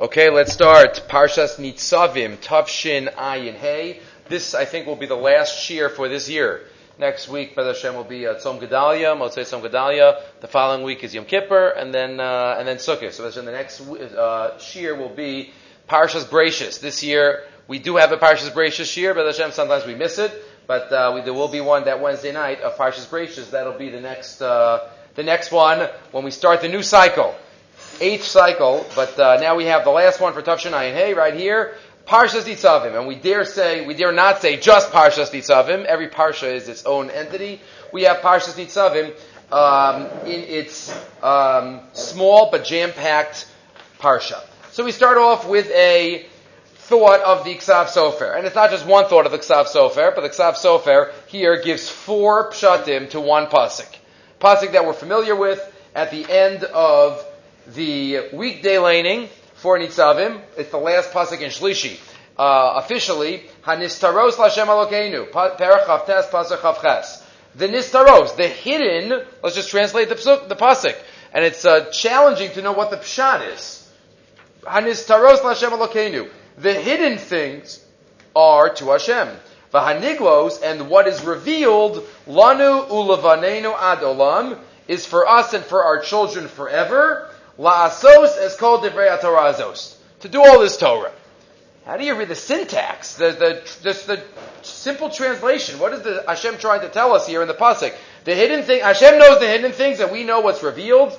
Okay, let's start. Parshas Nitzavim, Tavshin Ayin Hey. This, I think, will be the last year for this year. Next week, B'ez Hashem, will be uh, Tzom Gedalia, Motzei Tzom Gedalia. The following week is Yom Kippur, and then uh, and then Sukkot. So the next uh, year will be Parshas Brachus. This year, we do have a Parshas Brachus year, B'ez Hashem, sometimes we miss it, but uh, we, there will be one that Wednesday night of Parshas Brachus. That'll be the next uh, the next one when we start the new cycle eighth cycle, but uh, now we have the last one for Tavshin Ayin Hey right here, Parshas Nitzavim, and we dare say, we dare not say just Parshas Nitzavim. Every parsha is its own entity. We have Parshas Nitzavim um, in its um, small but jam-packed parsha. So we start off with a thought of the Ksav Sofer, and it's not just one thought of the Ksav Sofer, but the Ksav Sofer here gives four pshatim to one pasuk. Pasuk that we're familiar with at the end of the weekday laning for Nitzavim. It's the last pasuk in Shlishi. Uh, officially, Hanistaros Lashem Alokeinu, Perach Chavtes Pasuk Chavches. The Nistaros, the hidden, let's just translate the, the pasuk. And it's uh, challenging to know what the pshat is. Hanistaros Lashem Alokeinu. The hidden things are to Hashem. Vahaniglos, and what is revealed, Lanu Ulavanenu Adolam, is for us and for our children forever. La'asos is called divrei Torah azos. To do all this Torah. How do you read the syntax? The, the, just the simple translation. What is the Hashem trying to tell us here in the pasuk? The hidden thing. Hashem knows the hidden things, and we know what's revealed.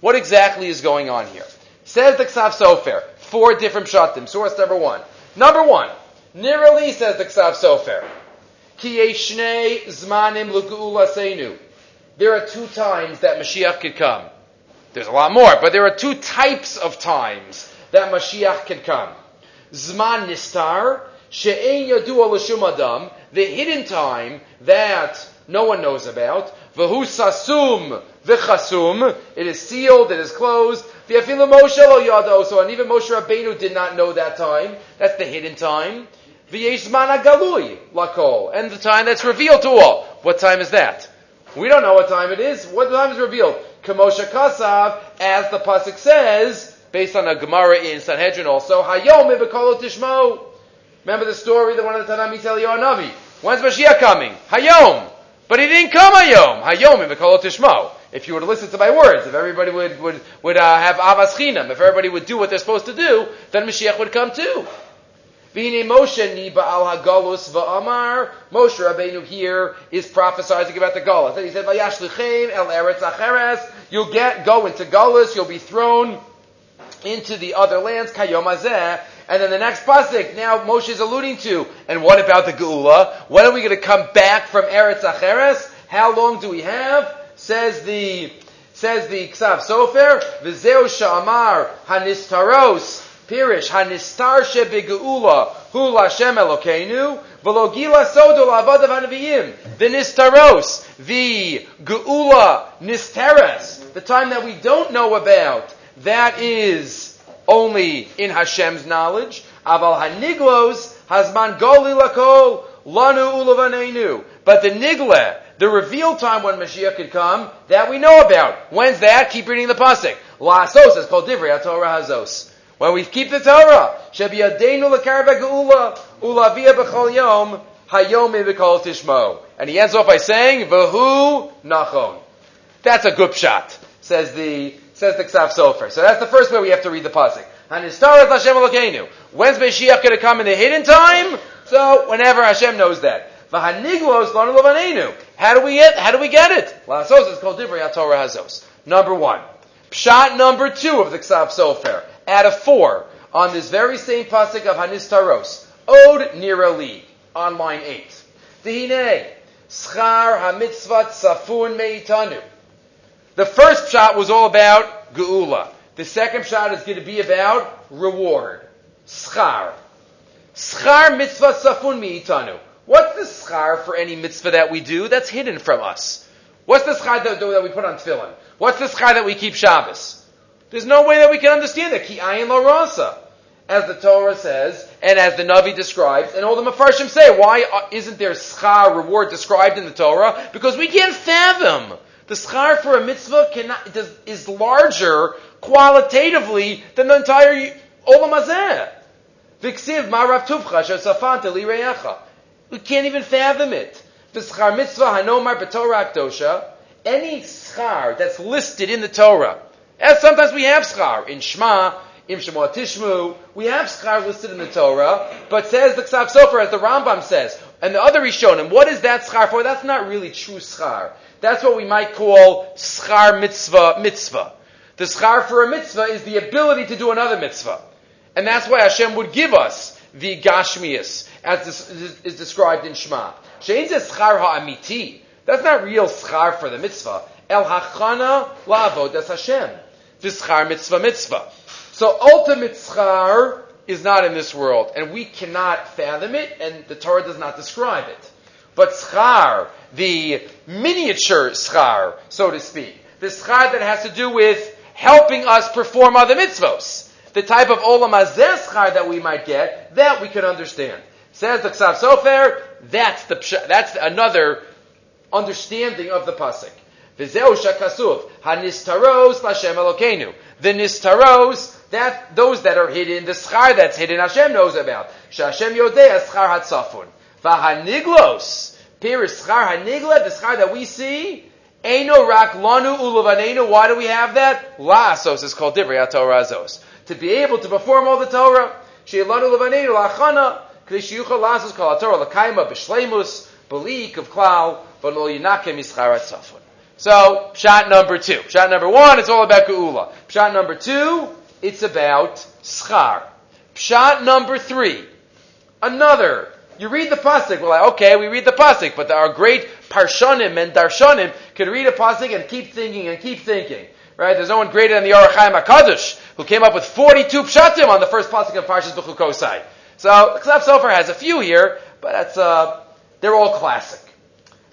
What exactly is going on here? Says the Ksav Sofer. Four different shatim. Source number one. Number one. Nirali says the Ksav Sofer. Ki zmanim seinu. There are two times that Mashiach could come. There's a lot more, but there are two types of times that Mashiach can come. Zman Nistar, She'ein Yadua L'Shum Adam, the hidden time that no one knows about. V'hu Sasum V'chasum, it is sealed, it is closed. V'yafilu Moshe Lo Yado, so and even Moshe Rabbeinu did not know that time. That's the hidden time. V'yesh Zman Agalui Lakol, and the time that's revealed to all. What time is that? We don't know what time it is. What time is revealed? Kamosha Kasav, as the pasuk says, based on a Gemara in Sanhedrin also, Hayom tishmo. Remember the story that one of the Tanamis Eliyahu Navi. When's Mashiach coming? Hayom. But he didn't come Hayom. Hayom tishmo. If you were to listen to my words, if everybody would, would, would uh, have Avas Chinam, if everybody would do what they're supposed to do, then Mashiach would come too. V'hine Moshe niba al hagalus va'amar. Moshe Rabbeinu here is prophesizing about the galus. And he said, "Vayashlichem el eretz acheres." You'll get go into galus. You'll be thrown into the other lands. Kayom azeh. And then the next pasuk, now Moshe is alluding to, and what about the Geula? When are we going to come back from Eretz Acheres? How long do we have? Says the, says the Ksav Sofer, V'zeu sha'amar hanistaros Pirish hanistar shebegeula hu Lashem Elokeinu v'lo gila sodo la'avadav hanaviyim the nistaros the the time that we don't know about that is only in Hashem's knowledge aval haniglos hasman goli lakol lanu ulavanenu but the nigle the revealed time when Mashiach could come, that we know about. When's that? Keep reading the pasuk. La'asos is called Divrei Torah Hazos. When we keep the Torah, Shebiyadenu lekar geula ulavia b'chol yom hayom b'kol tishmo. And he ends off by saying, V'hu nachon. That's a good shot, says the, says the Ksav Sofer. So that's the first way we have to read the pasuk. Hanistarat Hashem Elokeinu. When's Mashiach going to come in the hidden time? So whenever Hashem knows that. V'haniglos lanu lovanenu. How do we get? How do we get it? Lasos is called divrei Torah hazos. Number one. Pshat number two of the Ksav Sofer out of four on this very same pasuk of Hanis Taros. Ode Nirali on line eight. Dihine Schar Hamitzvat Safun Meitanu. The first shot was all about Geula. The second shot is going to be about reward. Schar. Schar Mitzvah Safun Meitanu. What's the schar for any mitzvah that we do that's hidden from us? What's the schar that, that we put on tefillin? What's the schar that we keep Shabbos? There's no way that we can understand that. Ki ayin la rasa. As the Torah says, and as the Navi describes, and all the Mefarshim say, why isn't there schar reward described in the Torah? Because we can't fathom. The schar for a mitzvah cannot, is larger qualitatively than the entire Olam hazeh. V'ksiv marav tuvcha shesafanta lireyecha. We can't even fathom it. V'schar mitzvah hanomar b'torah akdosha. Any schar that's listed in the Torah. And sometimes we have schar in Shema, in Shema Tishmu. We have schar listed in the Torah, but says the Ksav Sofer, as the Rambam says, and the other Rishonim, what is that schar for? That's not really true schar. That's what we might call schar mitzvah mitzvah. The schar for a mitzvah is the ability to do another mitzvah. And that's why Hashem would give us the gashmias, as this is described in Shema. Shein schar ha'amiti. That's not real schar for the mitzvah. El hachana la'avod das Hashem. The mitzvah mitzvah. So ultimate schar is not in this world, and we cannot fathom it, and the Torah does not describe it. But schar, the miniature schar, so to speak, the schar that has to do with helping us perform other mitzvos, the type of olam hazeh schar that we might get, that we can understand. Says the Ksav Sofer, that's the that's another understanding of the pasuk. The nistaros, that those that are hidden, the schar that's hidden, Hashem knows about. Shashem yodei schar hatzafun. V'haniglos, piris schar hanigla, the schar that we see, Eino rak lanu ulavanenu. Why do we have that? La'asos is called divrei Torah azos. To be able to perform all the Torah. She'elanu ulavanenu la'achana. K'dei sheyuchal la'asos kol Torah l'kaima b'shleimus b'liik of klal v'lo yinakem yischar atzafun. So, shot number two. Shot number one, it's all about geula. Shot number two, it's about schar. Shot number three, another you read the pasuk. We're like, okay, we read the pasuk, but our great parshanim and darshanim could read a pasuk and keep thinking and keep thinking. Right? There's no one greater than the Ohr HaChaim Hakadosh who came up with 42 pshatim on the first pasuk of Parshas Bechukosai. So Ksav Sofer has a few here, but that's uh, they're all classic.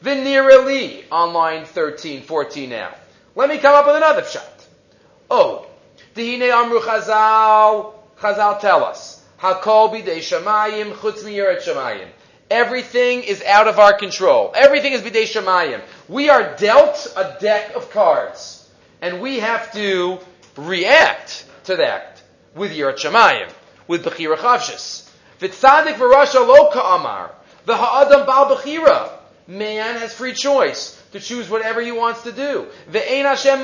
Vinirali on line 13, 14 now. Let me come up with another shot. Oh, Dihine Amru Chazal. Chazal tell us. Hakol bidei shamayim chutz shamayim. Everything is out of our control. Everything is bidei shamayim. We are dealt a deck of cards, and we have to react to that with yirat shamayim, with bechira chavshis. V'tzadik v'rasha lo ka'amar. The ha'adam bal bechira. Man has free choice to choose whatever he wants to do. Hashem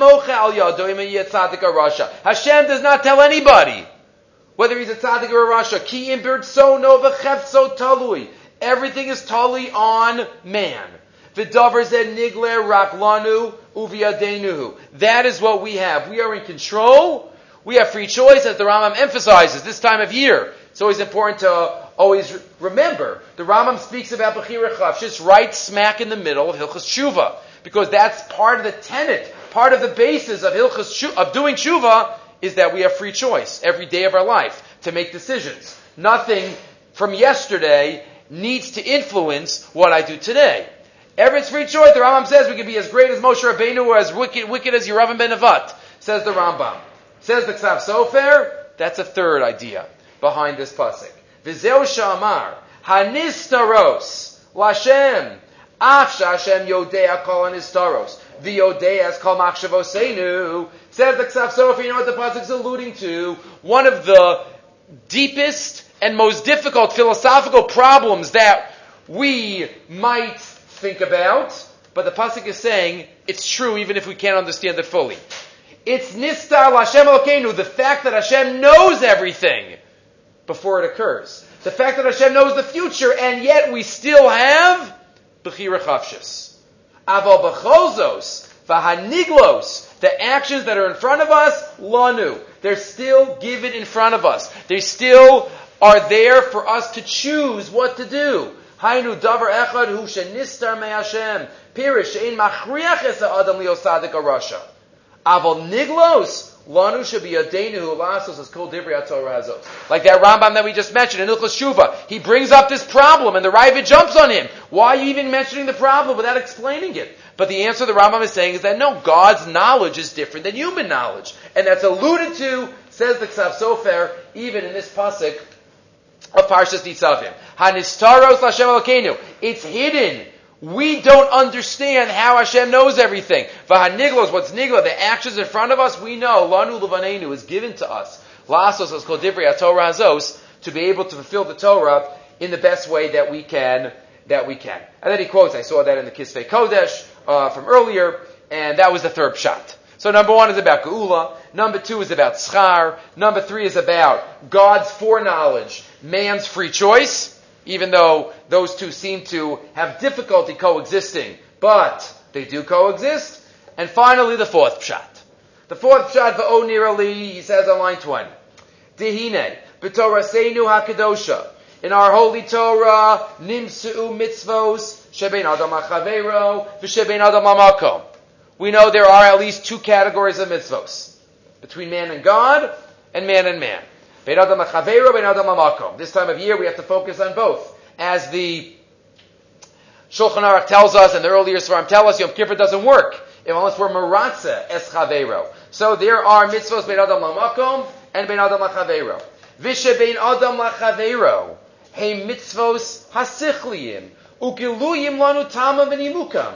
does not tell anybody whether he's a tzaddik or a rasha. So. Everything is totally on man. That is what we have. We are in control. We have free choice, as the Rambam emphasizes this time of year. It's always important to always remember. The Rambam speaks about Bechira Chavshis right smack in the middle of Hilchas Shuva. Because that's part of the tenet, part of the basis of Hilchas of doing Shuva is that we have free choice every day of our life to make decisions. Nothing from yesterday needs to influence what I do today. Every free choice. The Rambam says we can be as great as Moshe Rabbeinu or as wicked, wicked as Yeravam ben Nevat, says the Rambam. Says the Ksav Sofer, that's a third idea behind this pasuk. V'zeu shamar, hanistaros, lashem, af Hashem yodea kol hanistaros, v'yodea as kol machshavosenu, Says the Ksav Sofer, you know what the pasuk is alluding to? One of the deepest and most difficult philosophical problems that we might think about, but the pasuk is saying it's true even if we can't understand it fully. It's nistar Hashem Elokeinu, the fact that Hashem knows everything before it occurs. The fact that Hashem knows the future, and yet we still have Bechira Chavshis. Aval Bechozos, Vahaniglos, the actions that are in front of us, lanu. They're still given in front of us. They still are there for us to choose what to do. Hainu davar echad hu shenistar me Hashem. Pirish she'in machriach es adam liosadik arasha. Aval niglos lanu should be a adenu lasos as kol divrei Torah Like that Rambam that we just mentioned in Ilchos Shuva. He brings up this problem and the Raavad jumps on him. Why are you even mentioning the problem without explaining it? But the answer the Rambam is saying is that no, God's knowledge is different than human knowledge. And that's alluded to, says the Ksav Sofer, even in this pasuk of Parshas Nitzavim. Hanistaros Elokeinu. It's hidden. We don't understand how Hashem knows everything. Vahaniglos, what's nigla? The actions in front of us, we know. Lanu levanenu is given to us Lasos is called Divrei Torah Hazos, to be able to fulfill the Torah in the best way that we can, that we can. And then he quotes, I saw that in the Kisvei Kodesh, uh, from earlier, and that was the third shot. So number one is about Geula. Number two is about Schar. Number three is about God's foreknowledge, man's free choice, even though those two seem to have difficulty coexisting, but they do coexist. And finally, the fourth shot. The fourth shot, Va'o Nirali, he says on line 20. Dihine, B'toraseinu HaKadosha. In our holy Torah, Nimsu'u mitzvos, Shebein Adam HaChavero, V'Shebein Adam HaMakom. We know there are at least two categories of mitzvos. Between man and God, and man and man. This time of year, we have to focus on both. As the Shulchan Aruch tells us, and the earlier Svarim tell us, Yom Kippur doesn't work unless we're maratza es chavero. So there are mitzvos bein adam lamakom and bein adam lachavero. Vishe bein adam lachavero. Hey mitzvos hasichliim. Ukiluyim lanu tama v'nimukam.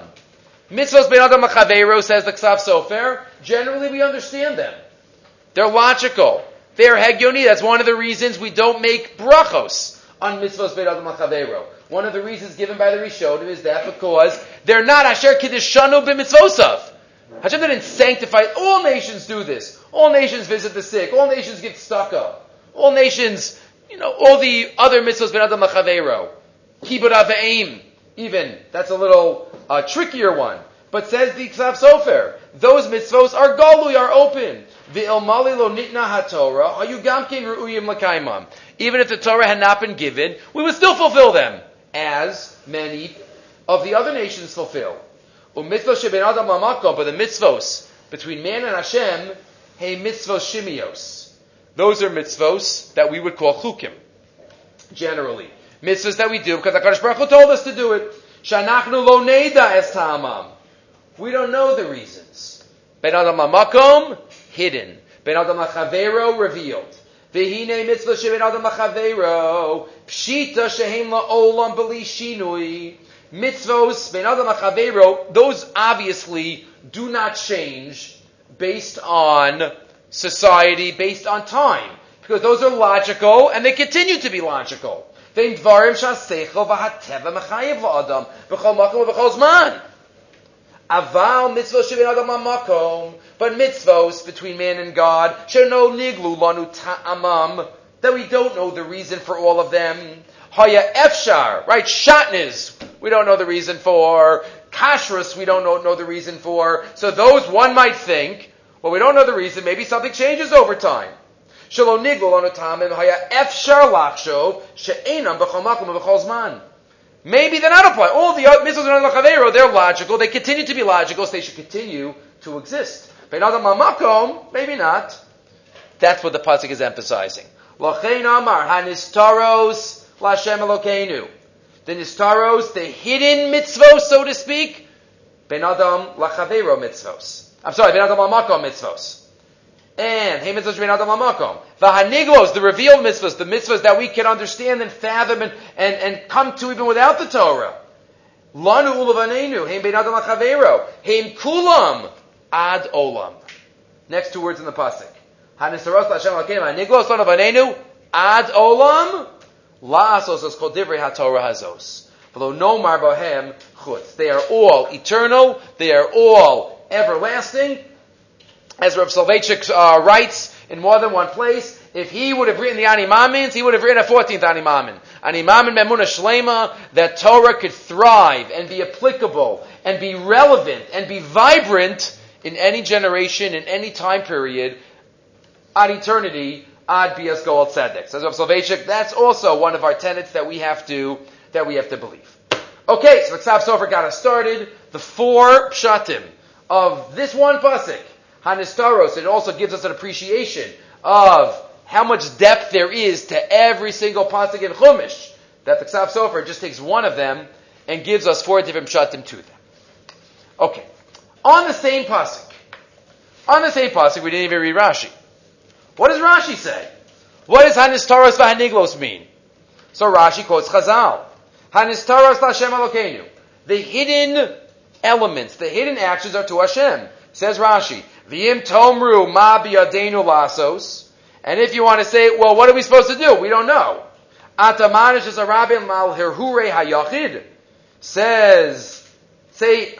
Mitzvos bein adam lachavero says the Ksav Sofer. Generally we understand them. They're logical. They're hegioni. That's one of the reasons we don't make brachos on mitzvos bein adam lachavero. One of the reasons given by the Rishonim is that because they're not Asher Kiddishanu b'mitzvosav. Hashem didn't sanctify. All nations do this. All nations visit the sick. All nations give tzedakah. All nations, you know, all the other mitzvahs ben adam lachavero. Kibbut. Even that's a little uh, trickier one. But says the Ksav Sofer, those mitzvos are galui, are open. V'ilmali lo nitna haTorah, are you gamkin ru'uyim l'kaimam. Even if the Torah had not been given, we would still fulfill them, as many of the other nations fulfill. Um Umitzvos sheben adam lamakom, but the mitzvos between man and Hashem, hey mitzvos shimios. Those are mitzvos that we would call chukim, generally. Mitzvos that we do because HaKadosh Baruch Hu told us to do it. Shanachnu lo neida es ta'amam. We don't know the reasons. Ben adam lamakom, hidden. Ben adam lachavero, revealed. V'hine mitzvah sheben adam lachavero, pshita shehem la'olam b'li shinui. Mitzvos, ben adam lachavero, those obviously do not change based on society, based on time. Because those are logical, and they continue to be logical. Vein dvarim shaseichel v'hateva mechayev la'adam, v'chol makom v'chol zman. Aval mitzvos sheben adam makom, but mitzvos between man and God, sheno niglu lanu ta'amam, that we don't know the reason for all of them. Haya efshar, right? Shatnez, we don't know the reason for. Kashrus, we don't know, know the reason for. So those one might think, well, we don't know the reason. Maybe something changes over time. Shalom niglu lanu ta'amim haya efshar lachshov she'enam b'chol makom v'chol zman. Maybe they're not applied. All the mitzvahs in Chavero, they're logical. They continue to be logical, so they should continue to exist. Maybe not. That's what the pasuk is emphasizing. Lachein Amar Hanistaros Lashem Elokeinu. The Nistaros, the hidden mitzvos, so to speak. Ben Adam Lachavero mitzvos. I'm sorry, Ben Adam Makom mitzvos. And hey mitzvahs adam lamakom. Vahaniglos, the revealed mitzvahs, the mitzvahs that we can understand and fathom and, and, and come to even without the Torah. Lanu ulavanenu, heim ben adam lachavero, heim kulam ad olam. Next two words in the pasuk. Hanisaros Hashem lakem haniglos lanu vanenu ad olam. La'asos is called divrei haTorah hazos. Below no mar bohem chutz. They are all eternal. They are all everlasting as Rav Soloveitchik uh, writes in more than one place, if he would have written the Animamins, he would have written a 14th Animamin. Animamin Memuna Shlema, that Torah could thrive and be applicable and be relevant and be vibrant in any generation, in any time period, ad eternity, ad bias goal tzedek. Says Rav Soloveitchik, that's also one of our tenets that we have to, that we have to believe. Okay, so the Ksav Sofer got us started. The four pshatim of this one pasuk Hanistaros, it also gives us an appreciation of how much depth there is to every single pasuk in Chumash. That the Ksav Sofer just takes one of them and gives us four different pshatim to them. Okay. On the same pasuk, on the same pasuk, we didn't even read Rashi. What does Rashi say? What does Hanistaros v'Haniglos mean? So Rashi quotes Chazal. Hanistaros Hashem Elokeinu. The hidden elements, the hidden actions are to Hashem. Says Rashi, V'im tomru ma biyadenu lasos. And if you want to say, well, what are we supposed to do? We don't know. Atamanish is a rabbi mal hirhure hayachid says, say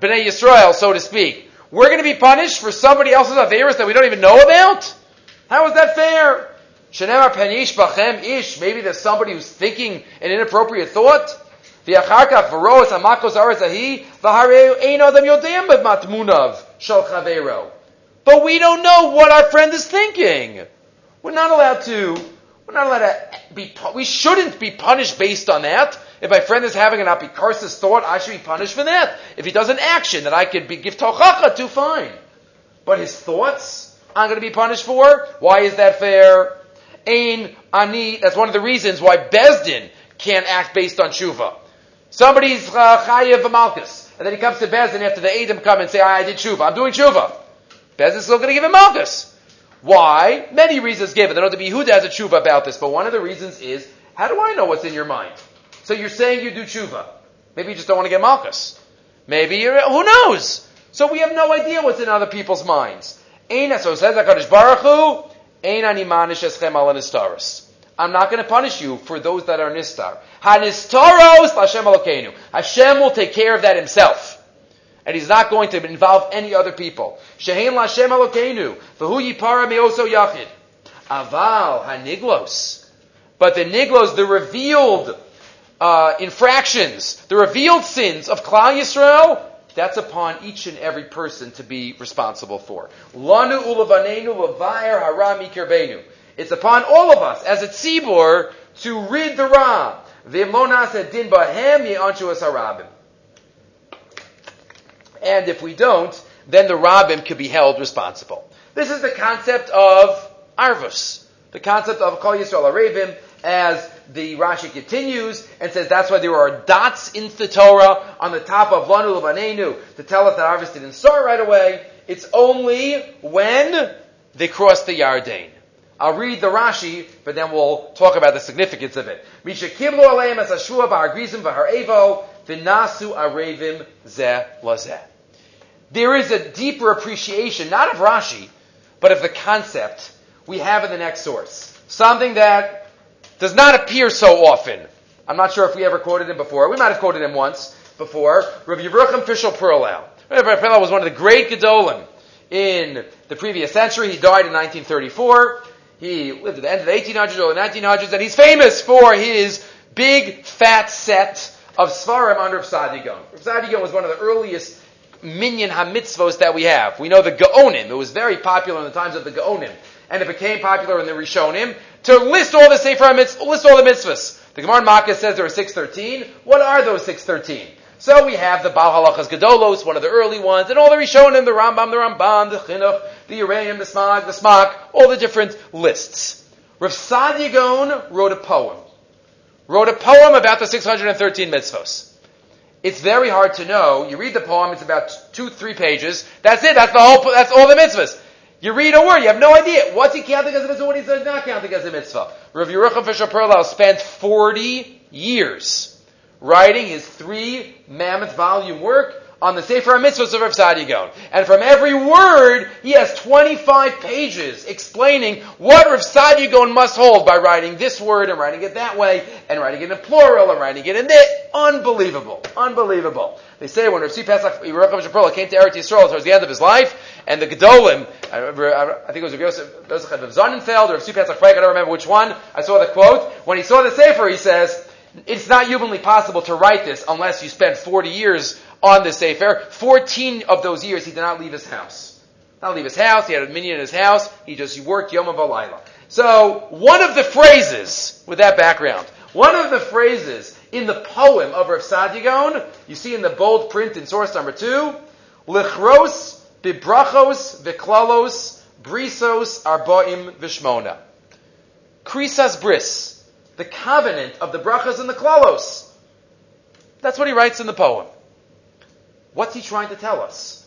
Bnei Yisrael, so to speak. We're going to be punished for somebody else's averus that we don't even know about. How is that fair? Shenemar penish bachem ish. Maybe there's somebody who's thinking an inappropriate thought. V'acharkach v'roes hamakos aretz ahi v'hareu ein adam yodem matmunav shal chavero. But we don't know what our friend is thinking. We're not allowed to. We're not allowed to be. We shouldn't be punished based on that. If my friend is having an apikarsis thought, I should be punished for that. If he does an action that I could be, give tochacha to, fine. But his thoughts, I'm going to be punished for. Why is that fair? Ain ani. That's one of the reasons why Bezdin can't act based on shuva. Somebody's uh, chayev malchus, and then he comes to Bezdin after the Adam come and say, I did shuva. I'm doing shuva. Bezdin's still going to give him malchus. Why? Many reasons given. Noda B'Yehuda has a tshuva about this, but one of the reasons is, how do I know what's in your mind? So you're saying you do tshuva. Maybe you just don't want to get malchus. Maybe you're, who knows? So we have no idea what's in other people's minds. So it says Baruch Hu, Aina nimanish eschem nistaris. I'm not going to punish you for those that are nistar. Hanistaros Hashem Elokeinu. Hashem will take care of that himself. And he's not going to involve any other people. Shehein Lashem Elokeinu. V'hu yipara meoso yachid. Aval haniglos. But the niglos, the revealed uh, infractions, the revealed sins of Klal Yisrael, that's upon each and every person to be responsible for. Lanu ulavanenu lavayer harami kirbenu. It's upon all of us as a tzibur to rid the ra. And if we don't, then the rabbim could be held responsible. This is the concept of arvus, the concept of kol Yisrael Arabim, as the Rashi continues and says that's why there are dots in the Torah on the top of Lanu Levanenu to tell us that arvus didn't start right away. It's only when they cross the Yarden. I'll read the Rashi, but then we'll talk about the significance of it. There is a deeper appreciation, not of Rashi, but of the concept we have in the next source. Something that does not appear so often. I'm not sure if we ever quoted him before. We might have quoted him once before. Rabbi Yerucham Fishel Perlow. Rabbi Perlow was one of the great Gedolim in the previous century. He died in 1934. He lived at the end of the 1800s, early 1900s, and he's famous for his big, fat set of Svarim under Saadia Gaon. Sadigon was one of the earliest minyan hamitzvos that we have. We know the Gaonim. It was very popular in the times of the Gaonim. And it became popular in the Rishonim to list all the Sefer list all the mitzvahs. The Gemara Makkah says there are 613. What are those 613? So we have the Baal Halachas Gedolos, one of the early ones, and all the Rishonim, the Rambam, the Ramban, the Chinuch, the Yereim, the Smog, the Smak, all the different lists. Rav Saadia Gaon wrote a poem. Wrote a poem about the 613 mitzvos. It's very hard to know. You read the poem, it's about two, three pages. That's it. That's the whole, that's all the mitzvahs. You read a word, you have no idea. What's he counting as a mitzvah, what he's not counting as a mitzvah. Rav Yerucham Fishel Perlow spent 40 years writing his three mammoth volume work on the Sefer HaMitzvahs of Rav Saadia Gaon. And from every word, he has 25 pages explaining what Rav Saadia Gaon must hold by writing this word and writing it that way, and writing it in plural and writing it in this. Unbelievable. Unbelievable. They say when Rav Tzvi Pesach came to Eretz Yisrael towards the end of his life, and the Gedolim, I, remember, I think it was Rav Yosef, Yosef of Sonnenfeld or Rav Tzvi Pesach I don't remember which one, I saw the quote, when he saw the Sefer, he says, it's not humanly possible to write this unless you spend 40 years on the Sefer. 14 of those years he did not leave his house. Not leave his house, he had a minion in his house, he just worked Yom Alayla. So, one of the phrases, with that background, one of the phrases in the poem of Rav Saadia Gaon, you see in the bold print in source number two, Lichros bibrachos viklalos brisos arbaim vishmona. Krisas bris, the covenant of the brachas and the klalos. That's what he writes in the poem. What's he trying to tell us?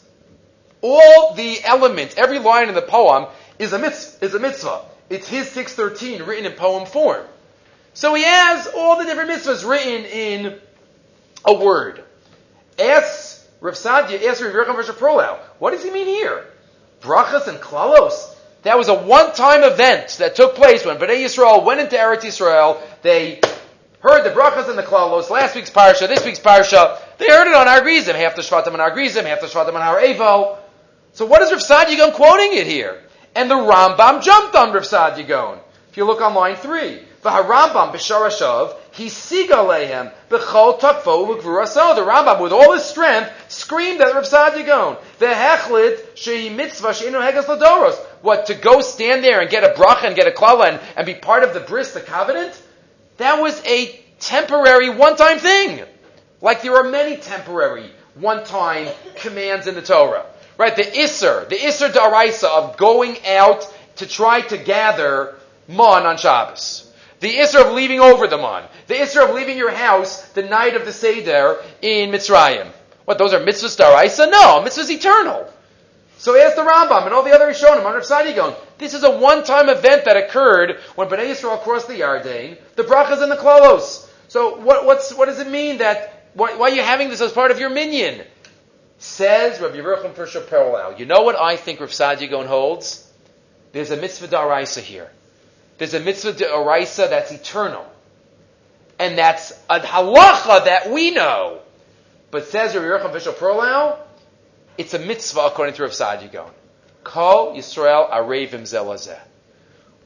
All the elements, every line in the poem is a mitzvah. Is a mitzvah. It's his 613 written in poem form. So he has all the different mitzvahs written in a word. Ask Rav Saadia, ask Rav Yerucham Perlow, what does he mean here? Brachas and klalos. That was a one-time event that took place when Bnei Yisrael went into Eretz Yisrael. They heard the brachas and the klalos, last week's parsha, this week's parsha. They heard it on Har Grizim, half the Shvatim on Har Grizim, half the Shvatim on our Evo. So what is Rav Saadia quoting it here? And the Rambam jumped on Rav Saadia If you look on line three, the Rambam b'sharashav, he siga lehem b'chol takfo l'gvuraso. The Rambam, with all his strength, screamed at Rav Saadia The hechlit shehi mitzvah sheinu hegas ladoros. What to go stand there and get a bracha and get a klala and, and be part of the bris, the covenant? That was a temporary, one-time thing. Like there are many temporary, one-time commands in the Torah. Right? The Isser, the Isser Daraisa of going out to try to gather Mon on Shabbos. The Isser of leaving over the Mon. The Isser of leaving your house the night of the Seder in Mitzrayim. What, those are mitzvahs Daraisa? No, mitzvahs eternal. So ask the Rambam and all the other Rishonim on Rav going, this is a one-time event that occurred when Bnei Yisrael crossed the Yarden, the brachas and the klalos. So what, what does it mean that, why, why, are you having this as part of your minyan? Says Rabbi Yerucham Persha parallel. You know what I think Rav Saadia Gaon holds? There's a mitzvah daraisa here. There's a mitzvah daraisa that's eternal. And that's a halacha that we know. But says Rabbi Yerucham Persha parallel, it's a mitzvah according to Rav Saadia Gaon. Kol Yisrael Arevim Zelazeh.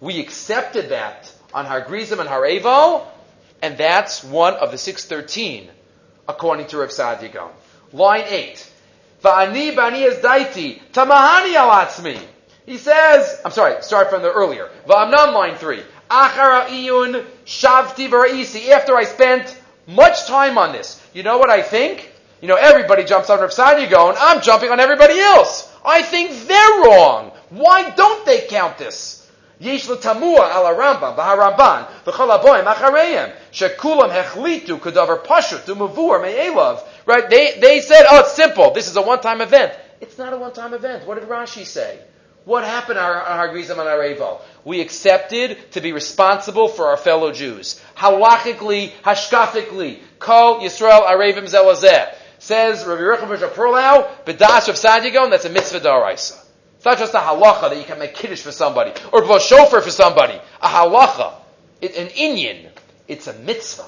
We accepted that on Har Grizim and Har Evo, and that's one of the 613, according to Rav Saadia Gaon. Line 8. Va'ani bani daiti tamahani alatzmi. He says, I'm sorry, start from the earlier. Va'amnam line 3. Achara iyun shavti. After I spent much time on this, you know what I think? You know, everybody jumps on Rav going, I'm jumping on everybody else. I think they're wrong. Why don't they count this? Yesh tamua ala Rambam, v'haramban, v'chol aboim achareim, shekulam hechlitu kadavar pashut umavur me'elav. Right? They, they said, oh, it's simple. This is a one-time event. It's not a one-time event. What did Rashi say? What happened on our Grizam and our Evo? We accepted to be responsible for our fellow Jews. Halachically, hashkafically, kol Yisrael arevim zelazeh. Says Rabbi Recham Perlau, B'das of Saadia Gaon, that's a mitzvah daraisa. It's not just a halacha that you can make kiddush for somebody, or blow shofar for somebody. A halacha, it, an inyan, it's a mitzvah.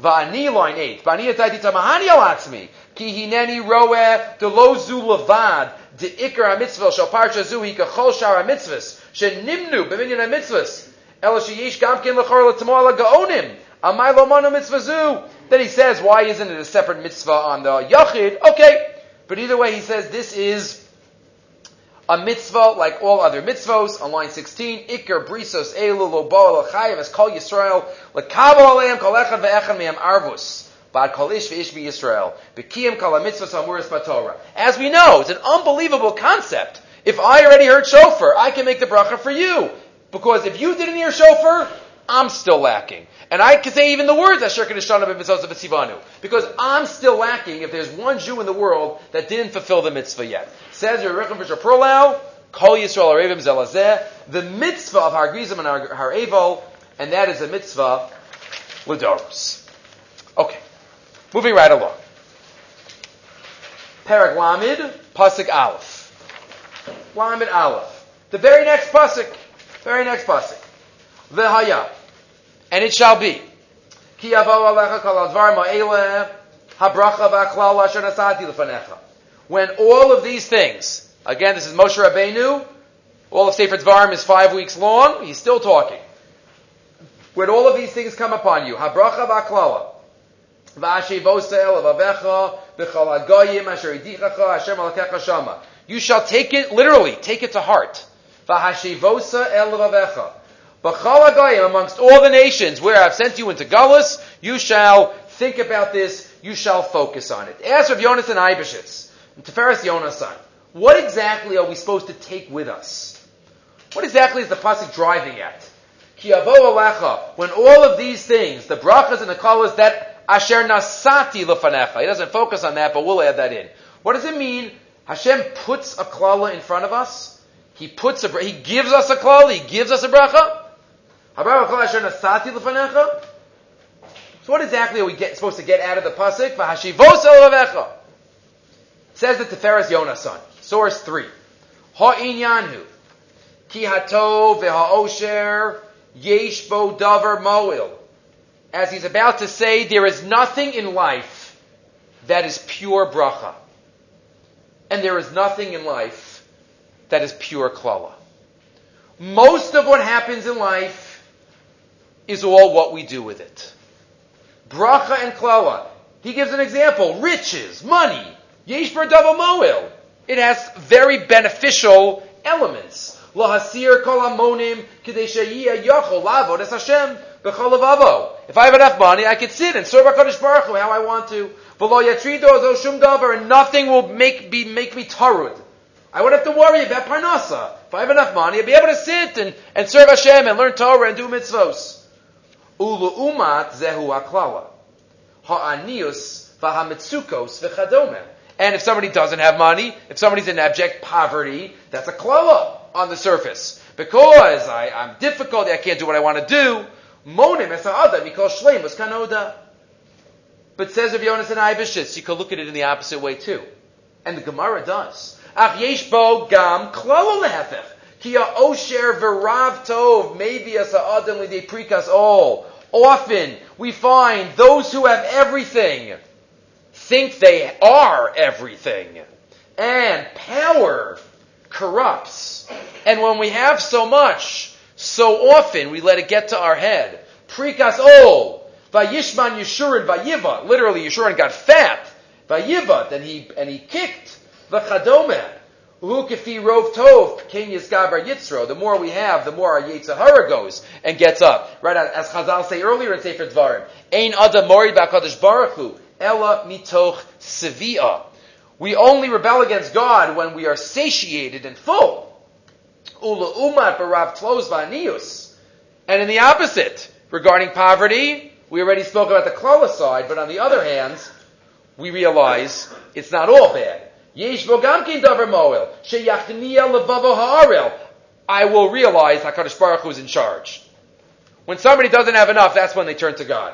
Va'ani line 8, Va'ani atayti tamahani alatzmi, ki hineni roeh de lo zu levad, de ikar ha-mitzvah shal parsha zu hi kachol shar ha-mitzvahs, shenimnu b'minyan ha-mitzvahs, lechor l'tamoa la-gaonim, amay lo manu mitzvah zu, then he says, why isn't it a separate mitzvah on the Yachid? Okay. But either way, he says this is a mitzvah like all other mitzvahs. On line 16, Iker brisos elu lo bo chayiv as kol Yisrael lekabel aleim kol echad ve'echad me'em arvus. Bad kol ish ve'ish Yisrael. Bekiyim kol mitzvah samuris batorah. As we know, it's an unbelievable concept. If I already heard shofar, I can make the bracha for you. Because if you didn't hear shofar, I'm still lacking. And I can say even the words Asher Kadishana Sivanu. Because I'm still lacking if there's one Jew in the world that didn't fulfill the mitzvah yet. Says Yerucham Fishel Perlow, Kol Yisrael Arevim Zelazeh, the mitzvah of Har and Har and that is a mitzvah Ladoros. Okay. Moving right along. Parak Lamid, Pasuk Aleph. Lamid Aleph. The very next Pasuk. Very next Pasuk. V'haya. And it shall be. Ki alecha kol advar ma'ele habracha asher nasati. When all of these things, again, this is Moshe Rabbeinu, all of Sefer Dvarim is five weeks long, he's still talking. When all of these things come upon you, habracha v'achlala. You shall take it, literally, take it to heart. El. Amongst all the nations where I've sent you into Gullus, you shall think about this, you shall focus on it. Ask of Yonasan Eibeshitz, Tiferes Yonasan, what exactly are we supposed to take with us? What exactly is the pasuk driving at? when all of these things, the brachas and the kalas that asher nasati lefanecha, he doesn't focus on that, but we'll add that in. What does it mean? Hashem puts a klala in front of us. He puts a, he gives us a klala, he gives us a bracha. So what exactly are we get, supposed to get out of the pasuk? Says the Tiferes son. Source three. Ha'inyanhu. Ki hatov v'ha'osher yesh bo davar moil. As he's about to say, there is nothing in life that is pure bracha. And there is nothing in life that is pure klala. Most of what happens in life is all what we do with it. Bracha and klala. He gives an example. Riches, money. Yesh double moil. It has very beneficial elements. Lahasir kol amonim k'dei yachol lavod es Hashem bechalavavo. If I have enough money, I could sit and serve HaKadosh Baruch Hu how I want to. V'lo yatrido zo shum davar, and nothing will make, be, make me tarud. I won't have to worry about parnasa. If I have enough money, I'll be able to sit and, and serve Hashem and learn Torah and do mitzvos. Zehu aklala. Ha'anius v'chadome. And if somebody doesn't have money, if somebody's in abject poverty, that's a klala on the surface. Because I, I'm difficult, I can't do what I want to do. Monim ha'adam mikol shleimus kanoda. But says of Yonasan Eibeshitz, you could look at it in the opposite way too. And the Gemara does. Ach yesh bo gam klala lehefech. Ki osher v'rav tov maybe as ha'adam lidei prikas all. Often we find those who have everything think they are everything. And power corrupts. And when we have so much, so often we let it get to our head. Prikas ol. Vayishman Yeshurun Vayiva. Literally, Yeshurun got fat. Vayiva. Then he, and he kicked. Vachadome. Uhukifi rov tov. King Yizgabar Yitzro. The more we have, the more our Yetzirah goes and gets up. Right as Chazal say earlier in Sefer Dvarim. Ein adam mori ba'kadosh baruch hu. Ella mitoch sevia. We only rebel against God when we are satiated and full. Ula umat barav tlos vanius. And in the opposite, regarding poverty, we already spoke about the klala side, but on the other hand, we realize it's not all bad. Yesh vogamkin davar moel sheyachniya levavo ha'arel. I will realize Hakadosh Baruch Hu is in charge. When somebody doesn't have enough, that's when they turn to God.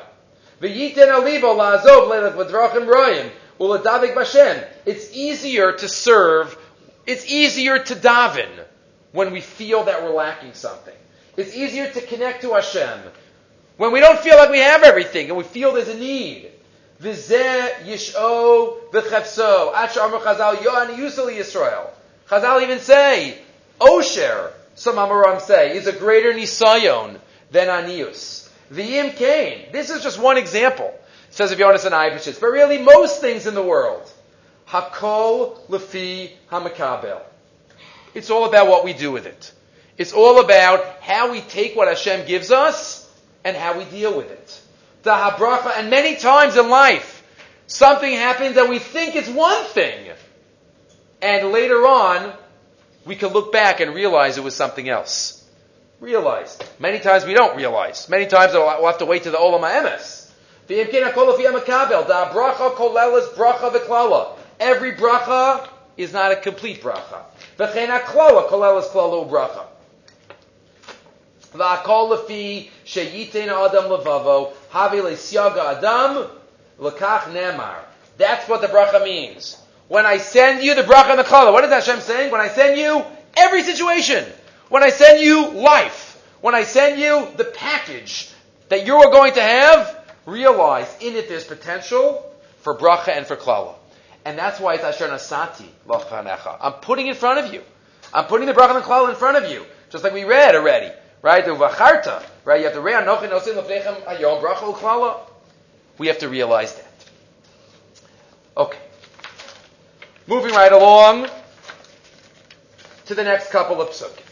It's easier to serve. It's easier to daven when we feel that we're lacking something. It's easier to connect to Hashem when we don't feel like we have everything and we feel there's a need. V'zeh yisho v'chefso. Asher amar Chazal yo yusel Yisrael. Chazal even say, Osher, some Amoram say, is a greater nisayon than anius. V'yim kain. This is just one example. Says Yonasan Eibeshitz. But really, most things in the world. Hakol lefi hamakabel. It's all about what we do with it. It's all about how we take what Hashem gives us and how we deal with it. The habracha, and many times in life, something happens and we think it's one thing. And later on, we can look back and realize it was something else. Realize. Many times we don't realize. Many times we'll have to wait to the Olam HaEmes. Every bracha is not a complete bracha. Klala lefi sheyitein adam lekach nemar. That's what the bracha means. When I send you the bracha and the klala, what is Hashem saying? When I send you every situation, when I send you life, when I send you the package that you are going to have, realize in it there's potential for bracha and for klala. And that's why it's Asher Nasati Lochanecha. I'm putting in front of you. I'm putting the bracha and klal in front of you. Just like we read already. Right? The Vacharta. Right? You have to Anochi Nosim Lefnechem Ayom Bracha Uklala. We have to realize that. Okay. Moving right along to the next couple of psukim.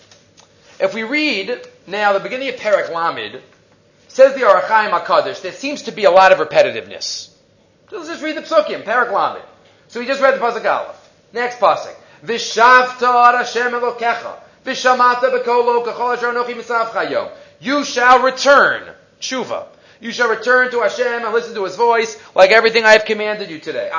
If we read now the beginning of Perek Lamed, says the Ohr HaChaim HaKadosh, there seems to be a lot of repetitiveness. So Let's just read the psukim, Perek Lamed. So we just read the pasuk Aleph. Next pasuk. Vishavta Hashem Elokecha. You shall return. Tshuva. You shall return to Hashem and listen to His voice like everything I have commanded you today.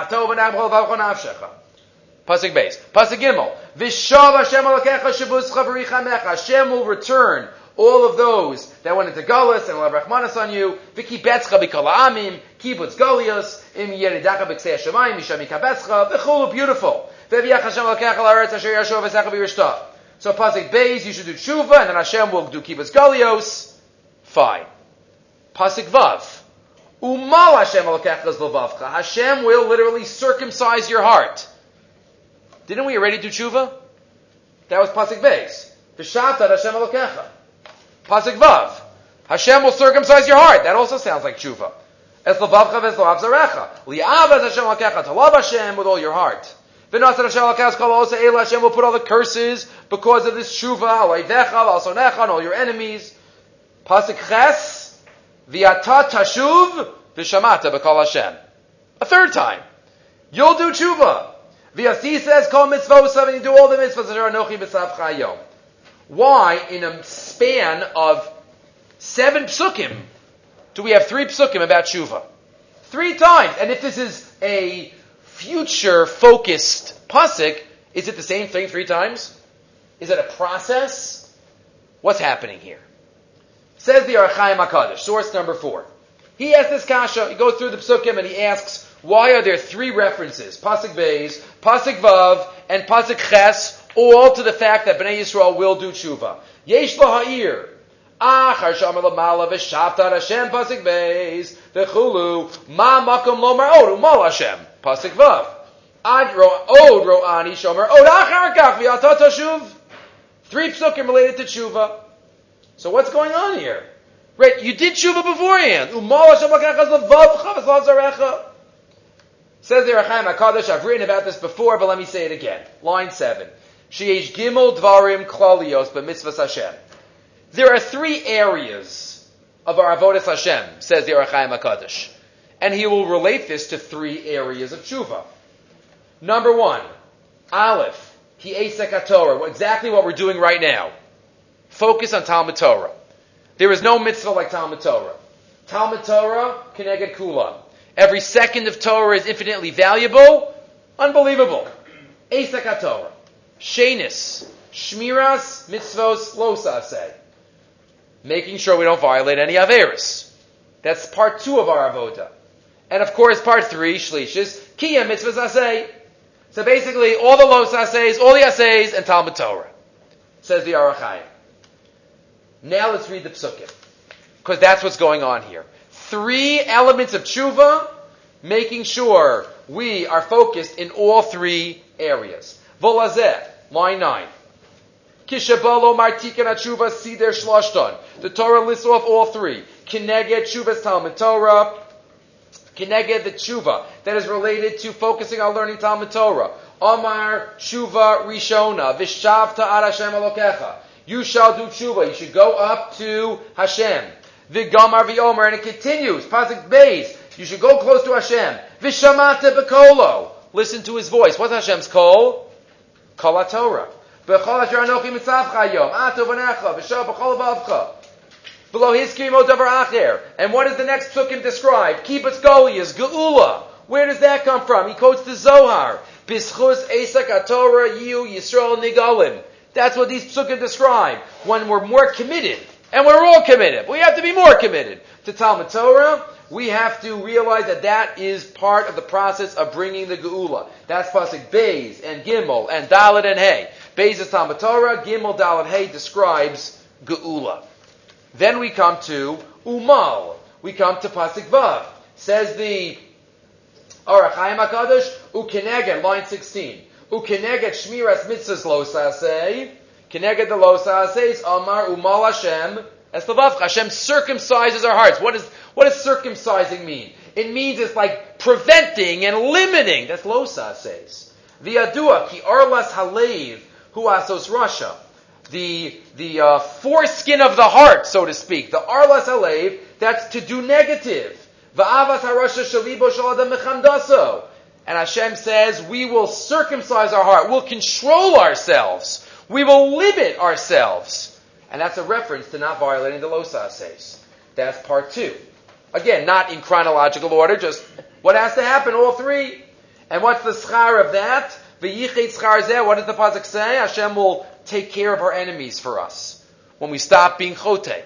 Pasuk base. Pasuk gimel. Vishav Hashem Elokecha shabuzcha v'richamecha. Hashem will return all of those that went into Gullus and will have Rachmanis on you. V'kibetzcha b'kol ha'amim. Kibbutz Golios. Im yeridacha b'ksei Hashemayim. Misham yikabetzcha. V'chulu. Beautiful. V'viach Hashem Elokecha la'aretz asher yashov v'secha b'yirshta. So pasuk Beis, you should do tshuva, and then Hashem will do kibbutz galios. Fine. Pasuk Vav. Umal Hashem alokechas levavcha. Hashem will literally circumcise your heart. Didn't we already do tshuva? That was pasuk Beis. V'shavtat Hashem alokecha. Pasuk Vav. Hashem will circumcise your heart. That also sounds like tshuva. Es levavcha ves loav zarecha. Li'av es Hashem alokecha. To love Hashem with all your heart. Will put all the curses because of this tshuva. And all your enemies. Pasuk Ches. V'yata tashuv v'shamata b'kol Hashem. A third time. You'll do tshuva. V'yasi says, Kol mitzvah and you do all the mitzvahs are anochi b'sav chayom. Why, in a span of seven psukim, do we have three psukim about tshuva? Three times. And if this is a future focused pasuk, is it the same thing three times? Is it a process? What's happening here? Says the Ohr HaChaim HaKadosh, source number four. He asks this kasha, he goes through the psukim and he asks, why are there three references, Pasuk Beis, Pasuk Vav, and Pasuk Ches, all to the fact that Bnei Yisrael will do tshuva? Yesh ha'ir. Achar Hashem Pasuk Beis, v'chulu, ma makom umal Hashem, Pasuk Vav. Ad ro, od ro'ani shomer, od achar kach v'yatat tashuv. Three psukim related to tshuva. So what's going on here? Right, you did tshuva beforehand. Umal Hashem l'kachas levav chavas lazarecha. Says the Ohr HaChaim HaKadosh, I've written about this before, but let me say it again. Line 7. Sheish gimel dvarim klalios b'mitzvahs Hashem. There are three areas of our avodas Hashem, says the Ohr HaChaim HaKadosh. And he will relate this to three areas of tshuva. Number one, Aleph, ki esek Torah, exactly what we're doing right now. Focus on Talmud Torah. There is no mitzvah like Talmud Torah. Talmud Torah, keneged kulam. Every second of Torah is infinitely valuable. Unbelievable. Esek Torah. Shenis. Shmiras mitzvos losase. Making sure we don't violate any Averis. That's part two of our avoda. And of course, part three, shlishis, kiyah mitzvahs asay. So basically, all the los assays, all the assays, and Talmud Torah. Says the Ohr HaChaim. Now let's read the psukim. Because that's what's going on here three elements of tshuva, making sure we are focused in all three areas. Volazeh, line 9. Kishabalo martikan tshuva sider shlashton. The Torah lists off all three. Kineged tshuva's Talmud Torah. Kineged the tshuva that is related to focusing on learning Talmud Torah. Omar tshuva rishona. Vishavta ad Hashem alokecha. You shall do tshuva. You should go up to Hashem. Vigamar v'omer, and it continues. Pasuk base. You should go close to Hashem. Vishamata bekolo. Listen to his voice. What's Hashem's call? Kol Torah. B'chol asher anochi mitzavcha yom. Ato v'necha. V'shah b'chol v'avcha. Below his acher. And what does the next psukim describe? Kibbutz Golias, Geula. Where does that come from? He quotes the Zohar. Bischus Esak Torah Yiu Yisrael Nigalim. That's what these psukim describe. When we're more committed and we're all committed. We have to be more committed to Talmud Torah. We have to realize that that is part of the process of bringing the Geula. That's Pasuk Beis and Gimel and Dalit and Hay. Beis is Talmud Torah, Gimel, Dalit, Hay describes Geula. Then we come to Umal. We come to Pasuk Vav. Says the Ohr HaChaim HaKadosh, Ukeneged, line 16. Ukeneged Shmiras Mitzvahs Lo Saseh. Keneged the losa says Amar Umal Hashem Eslavav Hashem circumcises our hearts. What, is, what does circumcising mean? It means it's like preventing and limiting. That's losa. The adua ki arlas halev hu asos rasha. The the uh, foreskin of the heart, so to speak. The arlas halev. That's to do negative. And Hashem says, we will circumcise our heart. We'll control ourselves. We will limit ourselves. And that's a reference to not violating the Losa says. That's part two. Again, not in chronological order, just what has to happen, all three. And what's the schar of that? What does the pasuk say? Hashem will take care of our enemies for us when we stop being chote.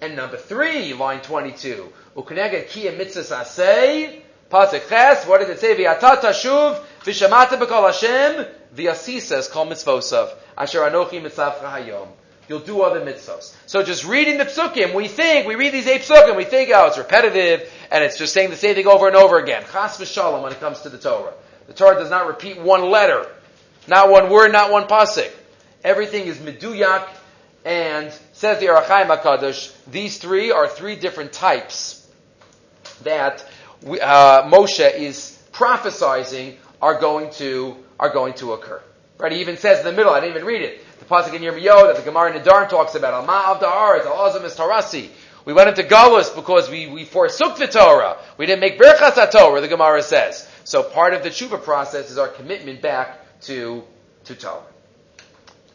And number three, line 22. U'keneged kiyah mitzvahs asay. Pasuk ches, what does it say? V'yatat tashuv Vishamata b'kol Hashem, is called mitzvosav. Asher anochi mitzavcha hayom. You'll do other mitzvos. So just reading the psukim, we think, we read these eight psukim, we think, oh, it's repetitive, and it's just saying the same thing over and over again. Chas v'shalom when it comes to the Torah. The Torah does not repeat one letter, not one word, not one pasuk. Everything is meduyak, and says the Ohr HaChaim HaKadosh, these three are three different types that we, uh, Moshe is prophesizing are going to are going to occur. Right? He even says in the middle, I didn't even read it, the pasuk in Yirmiyahu that the Gemara in Nedarim talks about, Al Ma'av Da'aretz, Al Azam Tarasi. We went into Galus because we, we forsook the Torah. We didn't make Birchas Torah, the Gemara says. So part of the tshuva process is our commitment back to, to Torah.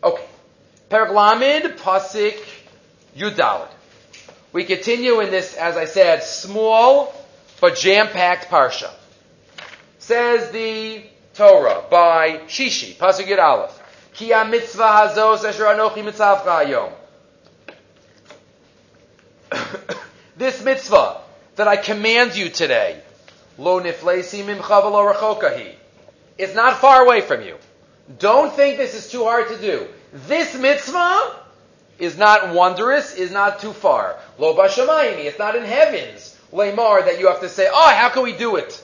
Okay. Perak Lamed, Pasik, Yudalad. We continue in this, as I said, small but jam-packed parsha. Says the Torah by Shishi, Pasuk Yud Aleph. Ki mitzvah hazos asher anochi mitzavcha. This mitzvah that I command you today, lo niflesi mimcha v'lo rachokahi, is not far away from you. Don't think this is too hard to do. This mitzvah is not wondrous, is not too far. Lo bashamayim, it's not in heavens. Lemar that you have to say, oh, how can we do it?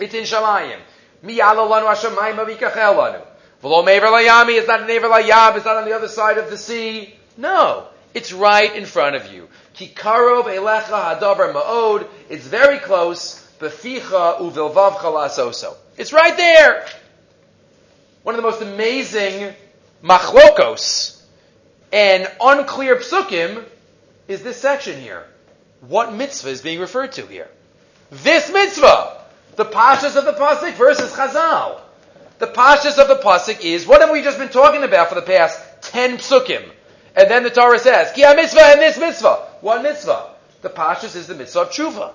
It's in shamayim. Mi lanu hashamayim avikachel lanu. V'lo mever layami, it's not in never layab, it's not on the other side of the sea. No, it's right in front of you. Kikarov elecha hadavar ma'od, it's very close. Beficha uvilvavcha lasoso. It's right there. One of the most amazing machlokos and unclear psukim is this section here. What mitzvah is being referred to here? This mitzvah! The pashas of the pasuk versus Chazal. The pashas of the pasuk is what have we just been talking about for the past ten psukim? And then the Torah says, Ki mitzvah and this mitzvah. What mitzvah? The pashas is the mitzvah of tshuva.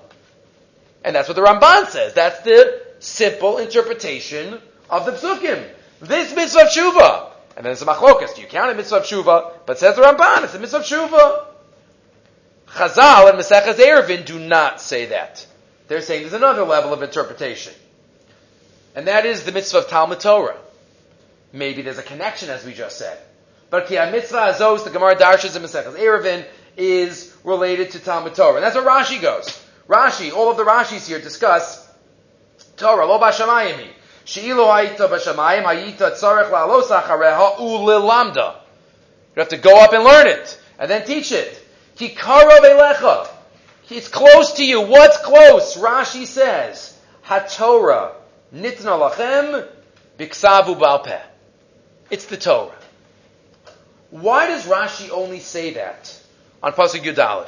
And that's what the Ramban says. That's the simple interpretation of the psukim. This mitzvah of tshuva. And then it's a machlokas. Do you count a mitzvah of tshuva? But says the Ramban, it's a mitzvah of tshuva. Chazal and Maseches Eruvin do not say that. They're saying there's another level of interpretation. And that is the mitzvah of Talmud Torah. Maybe there's a connection, as we just said. But ki mitzvah azos, the Gemara Darshas and Maseches Eruvin, is related to Talmud Torah. And that's where Rashi goes. Rashi, all of the Rashis here discuss Torah, lo bashamayimi. She'ilu ha'ita b'shamayim ha'ita tzarech la'alos achareha u'lilamda. You have to go up and learn it, and then teach it. Ki karav. It's close to you. What's close? Rashi says, HaTorah nitna lachem biksavu balpeh. It's the Torah. Why does Rashi only say that on Pasuk Yudalid?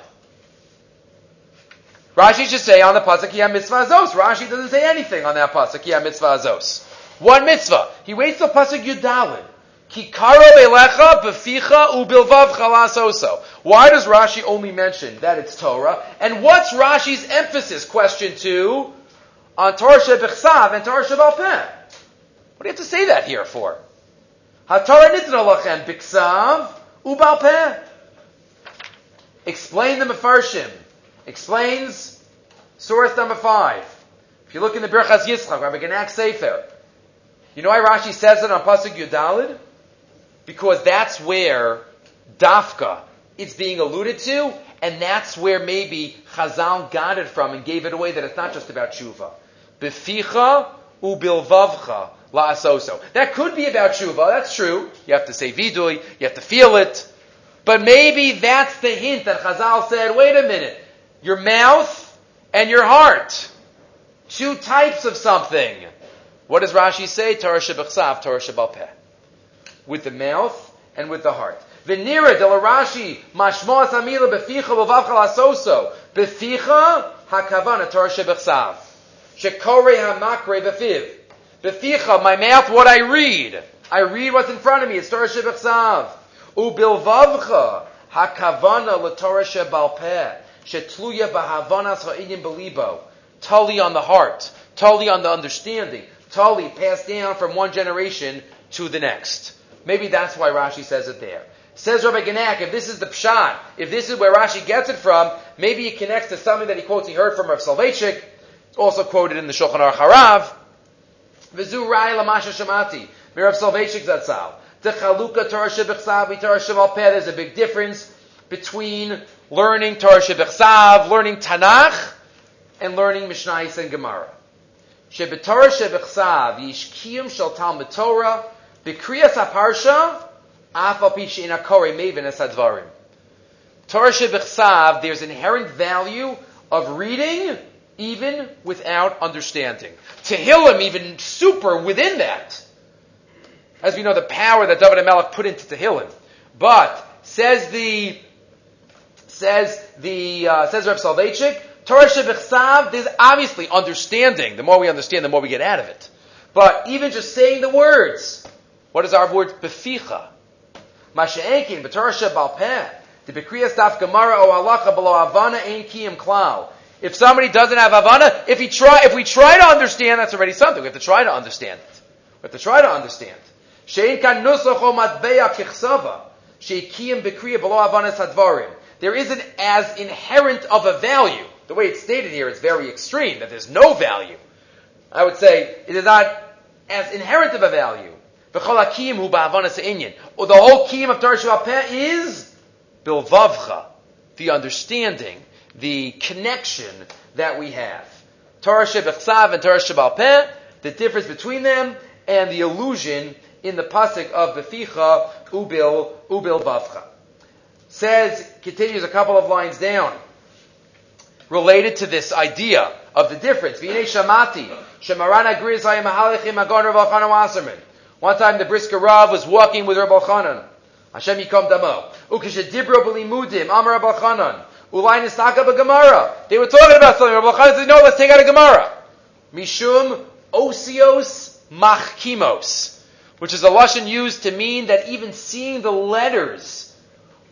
Rashi should say on the pasuk Yam mitzvah azos. Rashi doesn't say anything on that pasuk Yam mitzvah azos. One mitzvah. He waits till pasuk Yudalid. Kikaro belecha beficha ubilvav chalasoso. Why does Rashi only mention that it's Torah? And what's Rashi's emphasis? Question two on Torah shebechsav and Torah shebalpeh. What do you have to say that here for? HaTorah nitna lachem biksav ubalpeh. Explain the mefarshim explains source number five. If you look in the Birchas Yitzchak, Rabbi Genack Sefer, you know why Rashi says it on Pasuk Yudalid? Because that's where Dafka is being alluded to, and that's where maybe Chazal got it from and gave it away that it's not just about tshuva. Beficha ubilvavcha la'asoso. That could be about tshuva, that's true. You have to say vidui, you have to feel it. But maybe that's the hint that Chazal said, wait a minute, your mouth and your heart. Two types of something. What does Rashi say? Torah shebechsav, Torah shebalpeh. With the mouth and with the heart. Venira del Rashi mashmo amila beficha b'vavcha lasoso beficha hakavana Torah shebechsav shekore hamakre befiv beficha my mouth what I read I read what's in front of me it's Torah shebechsav ubilvavcha hakavana l'Torah shebalpeh Shetluya bahavanas ha'inyan belibo. On the heart. Tali on the understanding. Tali passed down from one generation to the next. Maybe that's why Rashi says it there. Says Rabbi Genack, if this is the pshat, if this is where Rashi gets it from, maybe it connects to something that he quotes he heard from Rav Soloveitchik. It's also quoted in the Shulchan Aruch Harav. V'zu rai lamasha shamati. Mirav Soloveitchik Zatzal. The chaluka Torah Shebechsav, Torah. There's a big difference between learning Torah Shebechsav, learning Tanakh, and learning Mishnayis and Gemara. Shebetorah Shebechsav, Yishkiyim Shal Talmud Torah, B'kriyas HaParsha, Afal Pish In HaKore Maven Esadvarim. Torah Shebechsav, there's inherent value of reading even without understanding. Tehillim, even super within that. As we know, the power that David Melech put into Tehillim. But, says the, says the, uh, says Reb Soloveitchik, Torah Shebechsav, there's obviously understanding. The more we understand, the more we get out of it. But even just saying the words, what is our word? Beficha. Masha'enkin, B'Torah Shebalpeh, the Bekriyas Daf Gemara O Alacha Below Avana Ein Kiyim Klal. If somebody doesn't have Havana, if he try, if we try to understand, that's already something. We have to try to understand it. We have to try to understand. Shein kan nusocho matbeya kichsava. Sheikiyim bekriya below Havana sadvarim. There isn't as inherent of a value. The way it's stated here is very extreme, that there's no value. I would say it is not as inherent of a value. Or oh, the whole kiyim of Torah Shabbat is bilvavcha, the understanding the connection that we have. Torah Shebechsav and Torah Shebal Peh, the difference between them, and the illusion in the pasuk of Beficha Ubil Ubil Bavcha. Says, continues a couple of lines down, related to this idea of the difference. V'inei Shamati, Shemarana Griz Mahalechim Agon Rav Wasserman. One time the Brisker Rav was walking with Rav Chanan. Hashem Yikom Damo. Ukeshedibro b'limudim, Amar Rav Chanan. Ulai Nisaka Gemara. They were talking about something. Rabbi Chanan said, no, let's take out a Gemara. Mishum Osios Machkimos. Which is a Lashon used to mean that even seeing the letters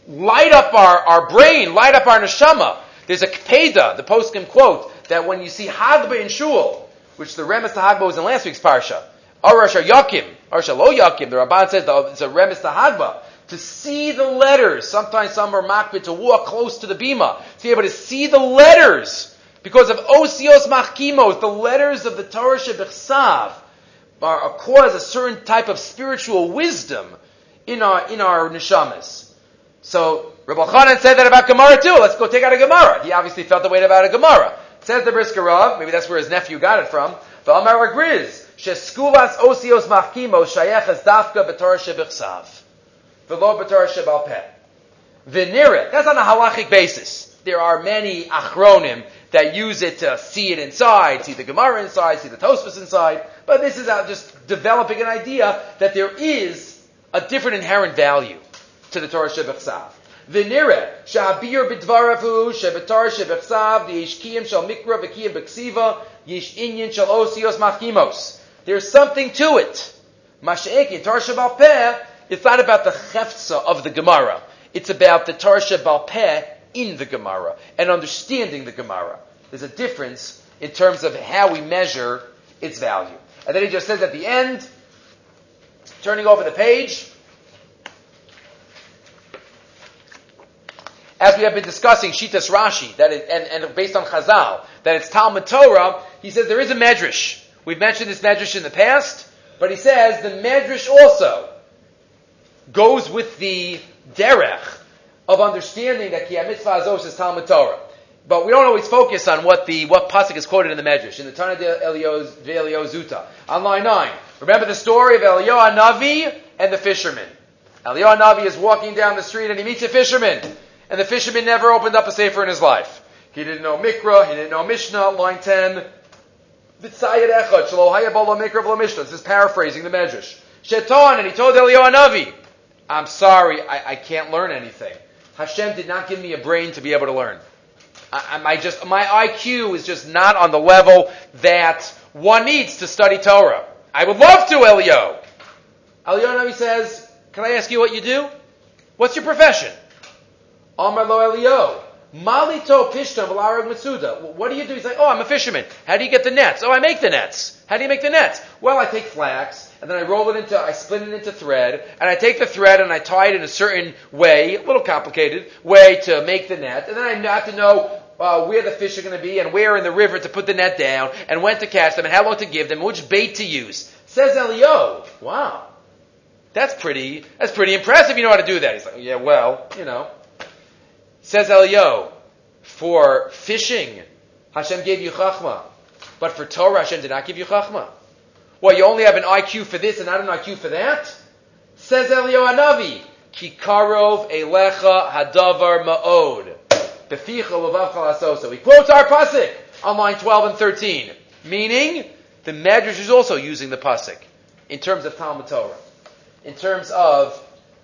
light up our, our brain, light up our neshama. There's a Kpeda, the poskim quote, that when you see Hagba in Shul, which the Remes to Hagba was in last week's Parsha, Arash Yakim, Arash Lo Yakim, the Rabban says it's a Remes to Hagba to see the letters. Sometimes some are makbid to walk close to the bima, to be able to see the letters. Because of osios machkimos, the letters of the Torah Shebechsav are, cause a certain type of spiritual wisdom in our, in our neshamas. So, Rabbi Chanan said that about Gemara too. Let's go take out a Gemara. He obviously felt the way about a Gemara. Says the Brisker Rav, maybe that's where his nephew got it from. V'amar Griz, sheskulas osios machkimos shayeches dafka b'Torah Shebechsav. V'lo b'Torah Shebal Peh. V'nira, that's on a halachic basis. There are many achronim that use it to see it inside, see the Gemara inside, see the Tosfos inside, but this is uh, just developing an idea that there is a different inherent value to the Torah Shebechsav. V'nira, sha'abir b'dvaravu, shebetar shebechsav, v'yesh kiyim shal mikra v'kiyim b'ksiva, yesh inyan shal osios machkimos. There's something to it. Masha'ekin, Torah Shebal Peh, it's not about the cheftza of the Gemara. It's about the Tarsha Balpeh in the Gemara and understanding the Gemara. There's a difference in terms of how we measure its value. And then he just says at the end, turning over the page, as we have been discussing Shitas Rashi, that it, and, and based on Chazal, that it's Talmud Torah, he says there is a medrash. We've mentioned this medrash in the past, but he says the medrash also goes with the derech of understanding that Kiyam Mitzvah Azos is Talmud Torah. But we don't always focus on what the what pasuk is quoted in the Medrash in the Tana de Elio Zuta on line nine. Remember the story of Elio Navi and the fisherman. Elio Navi is walking down the street and he meets a fisherman, and the fisherman never opened up a sefer in his life. He didn't know Mikra, he didn't know Mishnah. Line ten. This is paraphrasing the Medrash. Shetan, and he told Elio Navi, I'm sorry, I, I, can't learn anything. Hashem did not give me a brain to be able to learn. I, I just my IQ is just not on the level that one needs to study Torah. I would love to, Elio. Elio says, "Can I ask you what you do? What's your profession?" Amar lo Elio. Malito pishtam v'larag mitzuda. What do you do? He's like, oh, I'm a fisherman. How do you get the nets? Oh, I make the nets. How do you make the nets? Well, I take flax, and then I roll it into, I split it into thread, and I take the thread and I tie it in a certain way, a little complicated way to make the net, and then I have to know uh, where the fish are going to be and where in the river to put the net down and when to catch them and how long to give them, which bait to use. Says Elio, wow, that's pretty, that's pretty impressive. You know how to do that. He's like, yeah, well, you know. Says Elio, for fishing, Hashem gave you chachma, but for Torah, Hashem did not give you chachma. Well, you only have an IQ for this and not an IQ for that? Says Elio Hanavi, Kikarov elecha hadavar ma'od. So he quotes our pasuk on line 12 and 13, meaning the Medrash is also using the pasuk in terms of Talmud Torah, in terms of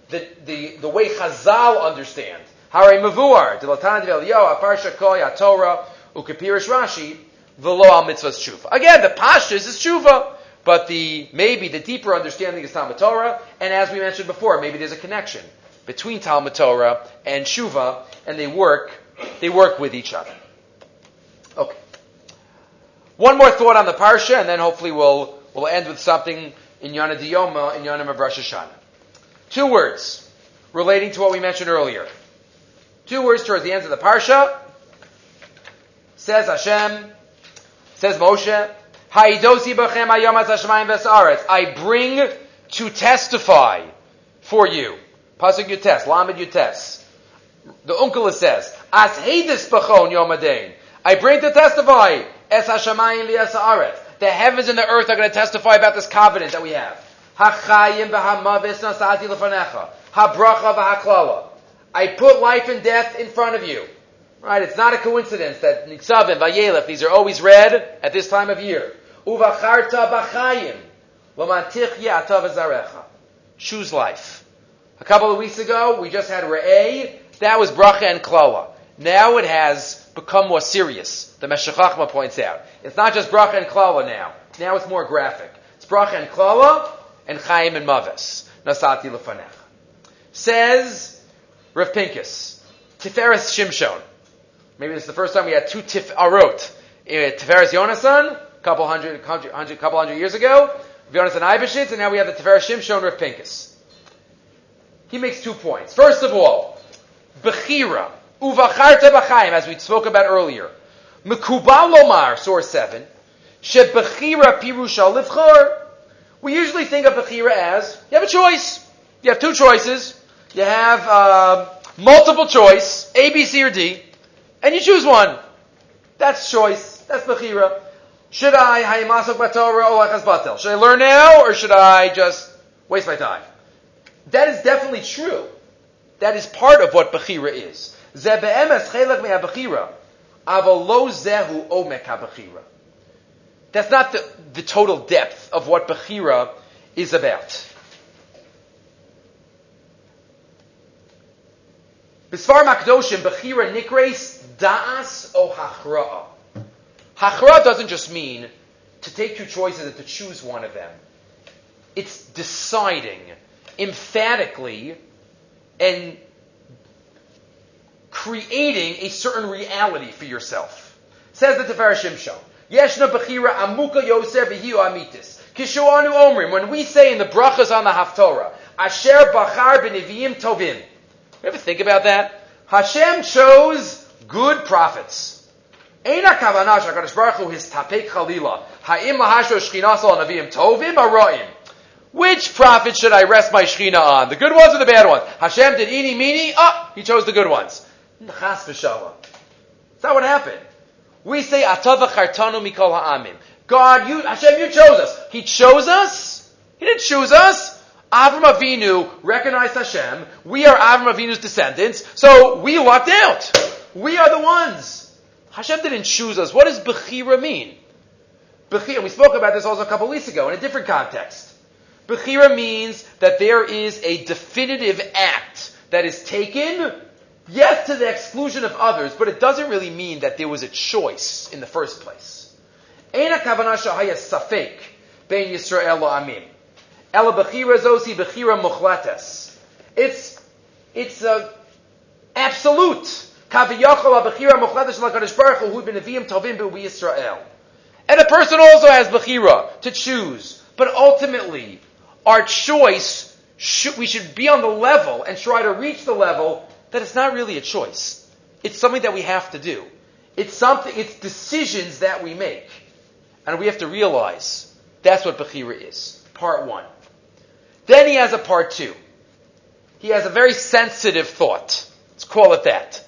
the, the, the way Chazal understand. Hare mavuar, dilatan v'eliyo, aparsha koya Torah, ukapirish Rashi, v'lo al mitzvahs tshuva. Again, the pashtus is tshuva, but the, maybe the deeper understanding is Talmud Torah, and as we mentioned before, maybe there's a connection between Talmud Torah and tshuva, and they work they work with each other. Okay. One more thought on the parsha, and then hopefully we'll we'll end with something in Yana Diyoma in Yana of Rosh Hashanah. Two words relating to what we mentioned earlier. Two words towards the end of the parsha. Says Hashem, says Moshe, Haidosi b'chem hashmayim v'sa'aretz. I bring to testify for you. Pasuk Yutes, Lamed Yutes. The uncle says, As Bachon Yomadain. I bring to testify, Es Hashamayim v'Yasa'aret. The heavens and the earth are going to testify about this covenant that we have. Hachayim nasati. Habracha v'haklala. I put life and death in front of you. Right? It's not a coincidence that Nitzavim, Vayelech, these are always read at this time of year. Uvacharta b'chayim. L'mantich ya'ata v'zarecha. Choose life. A couple of weeks ago, we just had Re'eh, that was bracha and klala. Now it has become more serious. The Meshachachma points out. It's not just bracha and klala now. Now it's more graphic. It's bracha and klala and chayim and maves. Nasati lefanech. Says Rav Pinkus, Tiferes Shimshon. Maybe this is the first time we had two Tifarot. Uh, uh, Tiferes Yonasan, couple hundred, hundred, couple hundred years ago. Yonasan Eibeshitz, and now we have the Tiferes Shimshon Rav Pinkus. He makes two points. First of all, Bechira. Uvacharta b'chaim, as we spoke about earlier. Mekubal lomar, source 7. Shebechira pirusha livchor. We usually think of Bechira as, you have a choice. You have two choices. You have uh, multiple choice, A, B, C, or D, and you choose one. That's choice. That's Bechira. Should I hayamasok batorah or batel? Should I learn now or should I just waste my time? That is definitely true. That is part of what Bechira is. That's not the, the total depth of what Bechira is about. Bisfar Makdoshim, Bechira Nikres, Da'as o Hachra'a. Hachra doesn't just mean to take two choices and to choose one of them. It's deciding emphatically and creating a certain reality for yourself. Says the Tefer Shimshon. Yeshna bechira amuka yosef v'hiu amitis. Kishuanu omrim. When we say in the brachas on the Haftorah, Asher bachar b'neviim tovim. Ever think about that? Hashem chose good prophets. Baruch Hu. Which prophet should I rest my Shechina on? The good ones or the bad ones? Hashem did eeny meeny. Oh, he chose the good ones. That's not what happened. We say atava chartanu mikol ha'amim. God, you, Hashem, you chose us. He chose us. He didn't choose us. Avram Avinu recognized Hashem. We are Avram Avinu's descendants, so we lucked out. We are the ones. Hashem didn't choose us. What does Bechira mean? Bechira, we spoke about this also a couple weeks ago in a different context. Bechira means that there is a definitive act that is taken, yes, to the exclusion of others, but it doesn't really mean that there was a choice in the first place. Eina kavana shahaya safek bein Yisrael lo amim. Ela bechira zosi bechira muchlates. It's, it's a absolute. Kaviyachol bechira muchlates l'kadosh baruch hu b'neviim tovim b'u Yisrael. And a person also has bechira to choose. But ultimately, our choice, should, we should be on the level and try to reach the level that it's not really a choice. It's something that we have to do. It's something, it's decisions that we make. And we have to realize that's what Bechira is. Part one. Then he has a part two. He has a very sensitive thought. Let's call it that.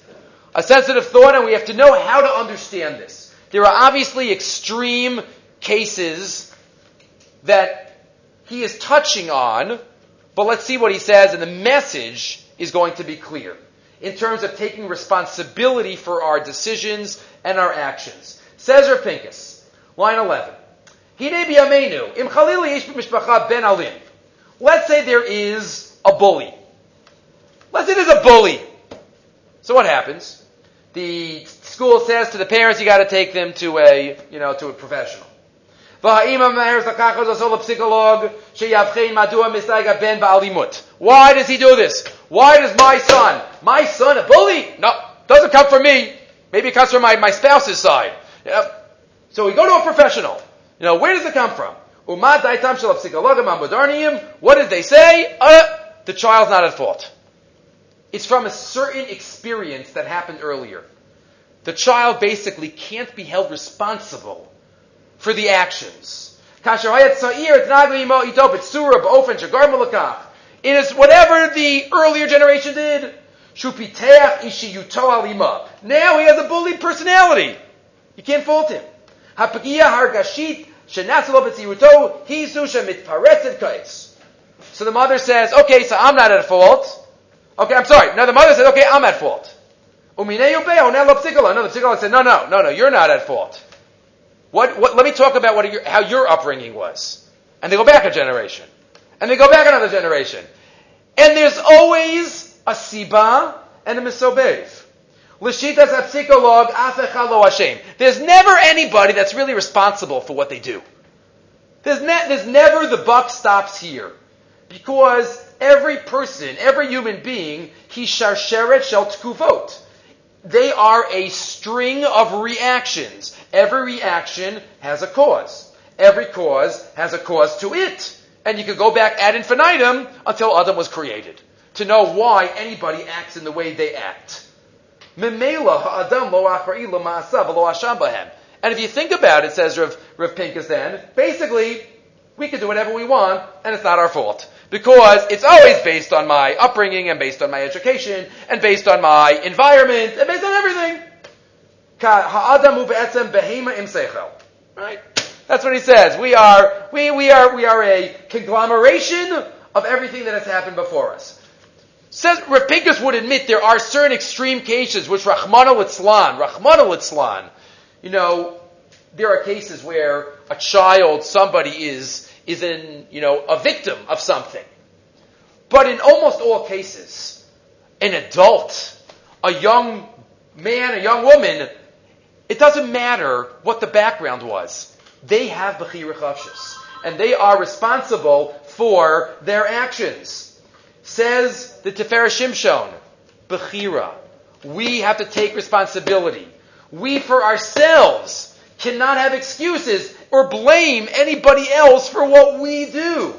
A sensitive thought, and we have to know how to understand this. There are obviously extreme cases that he is touching on, but let's see what he says, and the message is going to be clear in terms of taking responsibility for our decisions and our actions. Says Rav Pinkus, line 11. Let's say there is a bully. Let's say there's a bully. So what happens? The school says to the parents, you got to take them to a, you know, to a professional. Why does he do this? Why does my son, my son, a bully? No, doesn't come from me. Maybe it comes from my, my spouse's side. Yep. So we go to a professional. You know, where does it come from? What did they say? Uh, the child's not at fault. It's from a certain experience that happened earlier. The child basically can't be held responsible for the actions. It is whatever the earlier generation did. Now he has a bully personality. You can't fault him. So the mother says, okay, so I'm not at fault. Okay, I'm sorry. Now the mother says, okay, I'm at fault. No, the psikologue said, no, no, no, no, you're not at fault. What, what, let me talk about what your, how your upbringing was. And they go back a generation. And they go back another generation. And there's always a siba and a misobev. Afechalo Hashem. There's never anybody that's really responsible for what they do. There's, ne- there's never the buck stops here. Because every person, every human being, he sharsheret shel tkuvot. They are a string of reactions. Every reaction has a cause. Every cause has a cause to it. And you could go back ad infinitum until Adam was created to know why anybody acts in the way they act. And if you think about it, says Rav, Rav Pinkus then, basically, we can do whatever we want, and it's not our fault. Because it's always based on my upbringing, and based on my education, and based on my environment, and based on everything. Right? That's what he says. We are, we, we are, we are a conglomeration of everything that has happened before us. Says Rav would admit there are certain extreme cases which Rahman al-Itzlan, Rahman al-Itzlan, you know, there are cases where a child, somebody is, is in, you know, a victim of something. But in almost all cases, an adult, a young man, a young woman, it doesn't matter what the background was. They have Chavshis. And they are responsible for their actions. Says the Tiferet Shimshon, Bechira. We have to take responsibility. We for ourselves cannot have excuses or blame anybody else for what we do.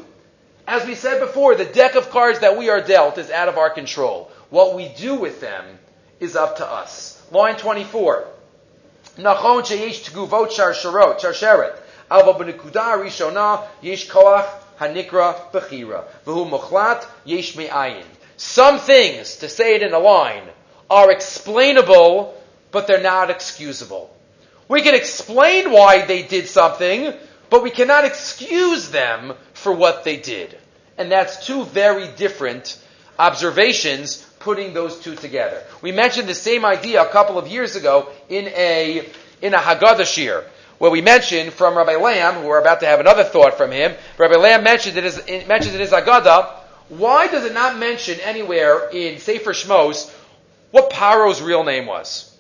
As we said before, the deck of cards that we are dealt is out of our control. What we do with them is up to us. Line 24. Nachon sheyesh tguvot sharsharot, sharsheret. Alva b'nekuda rishona yesh koach hanikra bechira. V'hu muchlat yesh me'ayin. Some things, to say it in a line, are explainable, but they're not excusable. We can explain why they did something, but we cannot excuse them for what they did. And that's two very different observations putting those two together. We mentioned the same idea a couple of years ago in a, in a Haggadah Shir where we mentioned from Rabbi Lamm, who we're about to have another thought from him, Rabbi Lamm mentioned his, mentions in his Agadah, why does it not mention anywhere in Sefer Shmos what Paro's real name was?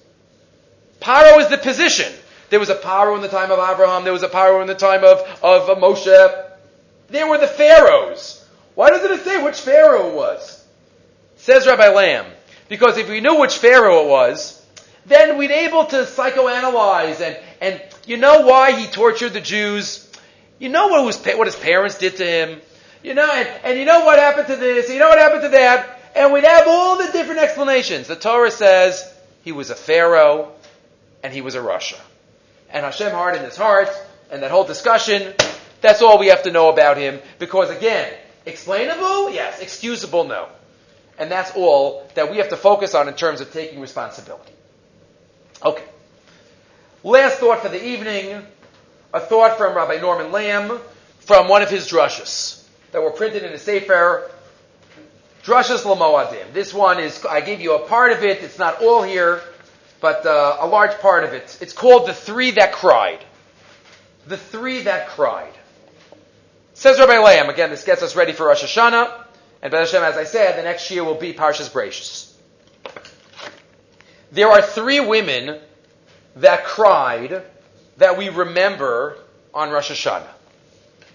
Paro is the position. There was a Paro in the time of Abraham, there was a Paro in the time of, of Moshe. There were the pharaohs. Why doesn't it say which pharaoh it was? Says Rabbi Lamm, because if we knew which pharaoh it was, then we'd able to psychoanalyze and, and you know why he tortured the Jews? You know what, was, what his parents did to him? You know, and, and you know what happened to this, you know what happened to that, and we'd have all the different explanations. The Torah says he was a pharaoh, and he was a Russia. And Hashem hardened his heart, and that whole discussion, that's all we have to know about him, because again, explainable? Yes. Excusable? No. And that's all that we have to focus on in terms of taking responsibility. Okay. Last thought for the evening, a thought from Rabbi Norman Lamm from one of his drushes that were printed in a Sefer, Drushes Lamoadim. This one is, I gave you a part of it, it's not all here, but uh, a large part of it. It's called The Three That Cried. The Three That Cried. Says Rabbi Lamm, again, this gets us ready for Rosh Hashanah, and B'ez Hashem, as I said, the next year will be Parshas Bereishis. There are three women that cried that we remember on Rosh Hashanah.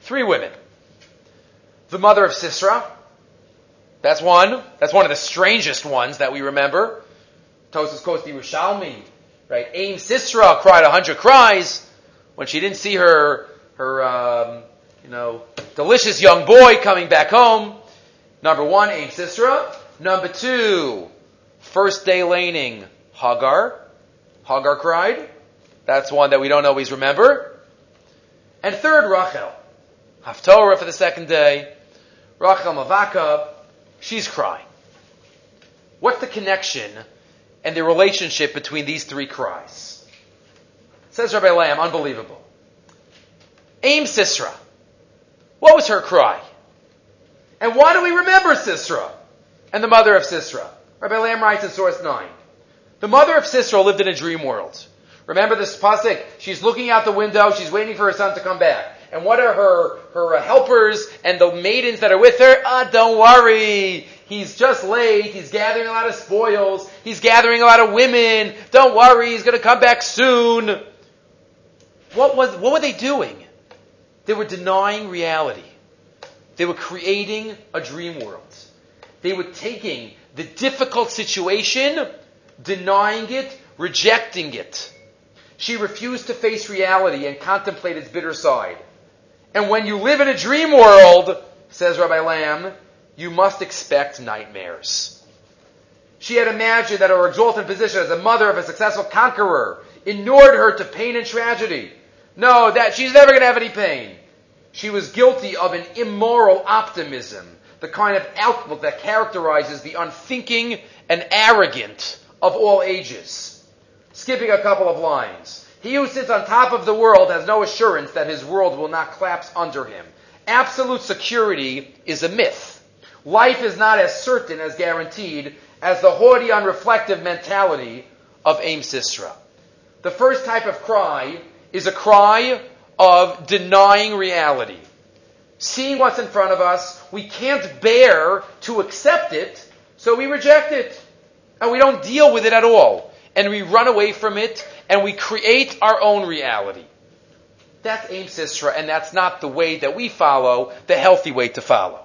Three women. The mother of Sisra. That's one. That's one of the strangest ones that we remember. Tosas the Yerushalmi, right? Aim Sisra cried a hundred cries when she didn't see her, her, um, you know, delicious young boy coming back home. Number one, Aim Sisra. Number two, first day laning, Hagar. Hagar cried. That's one that we don't always remember. And third, Rachel. Haftorah for the second day. Rachel Mavaka. She's crying. What's the connection and the relationship between these three cries? Says Rabbi Lamm, unbelievable. Aim Sisra. What was her cry? And why do we remember Sisra and the mother of Sisra? Rabbi Lamm writes in source 9. The mother of Sisra lived in a dream world. Remember this pasuk? She's looking out the window. She's waiting for her son to come back. And what are her her helpers and the maidens that are with her? Ah, don't worry. He's just late. He's gathering a lot of spoils. He's gathering a lot of women. Don't worry. He's going to come back soon. What was what were they doing? They were denying reality. They were creating a dream world. They were taking the difficult situation, denying it, rejecting it. She refused to face reality and contemplate its bitter side. And when you live in a dream world, says Rabbi Lamm, you must expect nightmares. She had imagined that her exalted position as a mother of a successful conqueror inured her to pain and tragedy. No, that she's never going to have any pain. She was guilty of an immoral optimism, the kind of outlook that characterizes the unthinking and arrogant of all ages. Skipping a couple of lines. He who sits on top of the world has no assurance that his world will not collapse under him. Absolute security is a myth. Life is not as certain as guaranteed as the haughty, unreflective mentality of Aim Sisra. The first type of cry is a cry of denying reality. Seeing what's in front of us, we can't bear to accept it, so we reject it. And we don't deal with it at all and we run away from it and we create our own reality. That's Aim Sisra, and that's not the way that we follow, the healthy way to follow.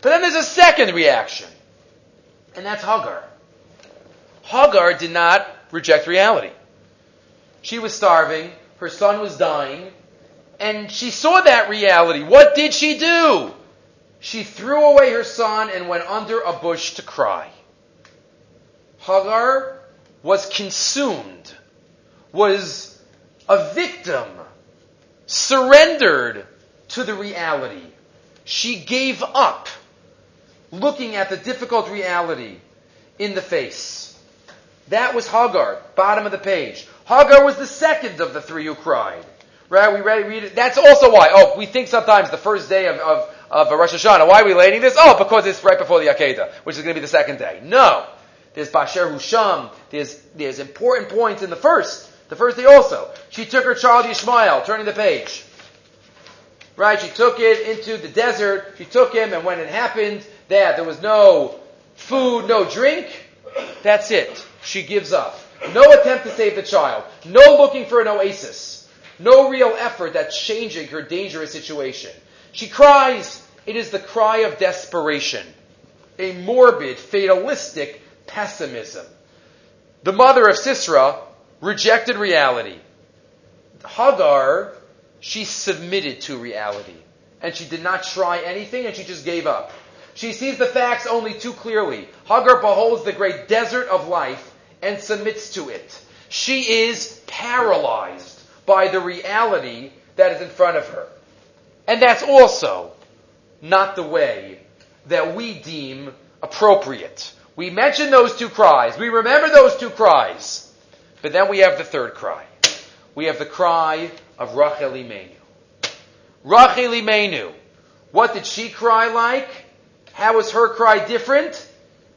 But then there's a second reaction, and that's Hagar. Hagar did not reject reality. She was starving, her son was dying, and she saw that reality. What did she do? She threw away her son and went under a bush to cry. Hagar was consumed, was a victim, surrendered to the reality. She gave up looking at the difficult reality in the face. That was Hagar, bottom of the page. Hagar was the second of the three who cried. Right? We read, read it. That's also why. Oh, we think sometimes the first day of, of, of Rosh Hashanah. Why are we learning this? Oh, because it's right before the Akedah, which is going to be the second day. No. There's Basher Husham. There's, there's important points in the first. The first day also. She took her child Yishmael, turning the page. Right? She took it into the desert. She took him, and when it happened that there was no food, no drink, that's it. She gives up. No attempt to save the child. No looking for an oasis. No real effort at changing her dangerous situation. She cries. It is the cry of desperation. A morbid, fatalistic pessimism. The mother of Sisera rejected reality. Hagar, she submitted to reality. And she did not try anything and she just gave up. She sees the facts only too clearly. Hagar beholds the great desert of life and submits to it. She is paralyzed by the reality that is in front of her. And that's also not the way that we deem appropriate. We mention those two cries. We remember those two cries. But then we have the third cry. We have the cry of Rachel Imenu. Rachel Imenu. What did she cry like? How was her cry different?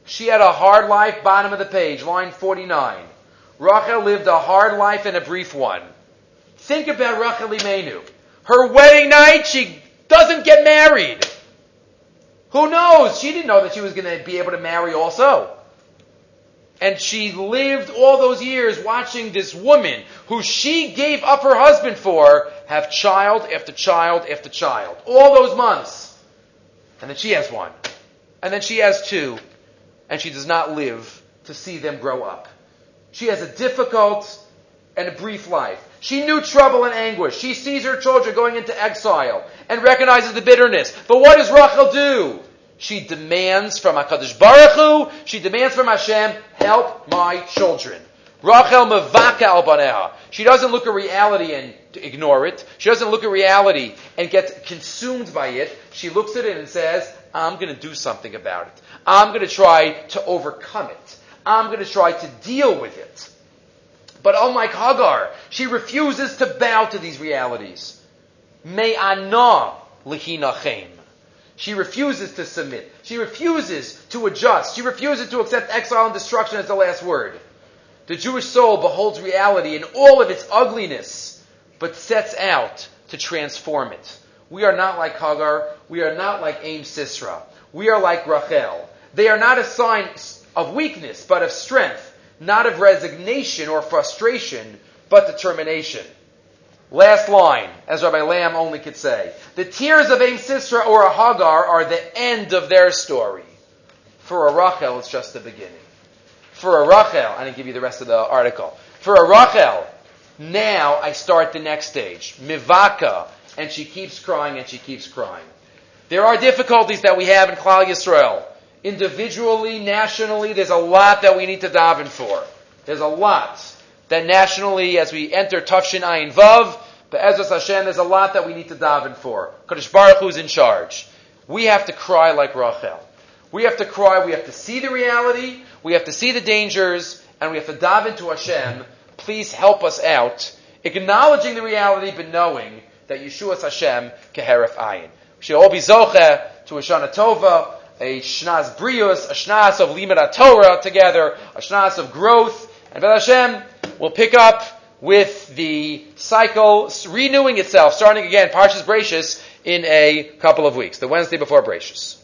She had a hard life, bottom of the page, line 49. Rachel lived a hard life and a brief one. Think about Rachel Imenu. Her wedding night, she doesn't get married. Who knows? She didn't know that she was going to be able to marry also. And she lived all those years watching this woman who she gave up her husband for have child after child after child. All those months. And then she has one. And then she has two. And she does not live to see them grow up. She has a difficult and a brief life. She knew trouble and anguish. She sees her children going into exile and recognizes the bitterness. But what does Rachel do? She demands from HaKadosh Baruch Hu, she demands from Hashem, help my children. Rachel mevaka al. She doesn't look at reality and ignore it. She doesn't look at reality and get consumed by it. She looks at it and says, I'm going to do something about it. I'm going to try to overcome it. I'm going to try to deal with it. But oh unlike Hagar, she refuses to bow to these realities. Me'ana lihinachem. She refuses to submit. She refuses to adjust. She refuses to accept exile and destruction as the last word. The Jewish soul beholds reality in all of its ugliness, but sets out to transform it. We are not like Hagar. We are not like Aim Sisra. We are like Rachel. They are not a sign of weakness, but of strength not of resignation or frustration, but determination. Last line, as Rabbi Lamm only could say. The tears of Aim Sisra or a Hagar are the end of their story. For a Rachel, it's just the beginning. For a Rachel, I didn't give you the rest of the article. For a Rachel, now I start the next stage. Mivaka, and she keeps crying and she keeps crying. There are difficulties that we have in Klal Yisrael individually, nationally, there's a lot that we need to daven for. There's a lot that nationally, as we enter Tav Shin Ayin Vav, Ezra Hashem, there's a lot that we need to daven for. Kadosh Baruch Hu is in charge. We have to cry like Rachel. We have to cry. We have to see the reality. We have to see the dangers, and we have to daven to Hashem. Please help us out, acknowledging the reality, but knowing that Yeshua Hashem keheref ayin. We should be zoche to Shana Tova a Shnas Brius, a Shnas of Limud Torah together, a Shnas of growth, and Bel Hashem will pick up with the cycle renewing itself, starting again, Parshas Bereishis, in a couple of weeks, the Wednesday before Bereishis.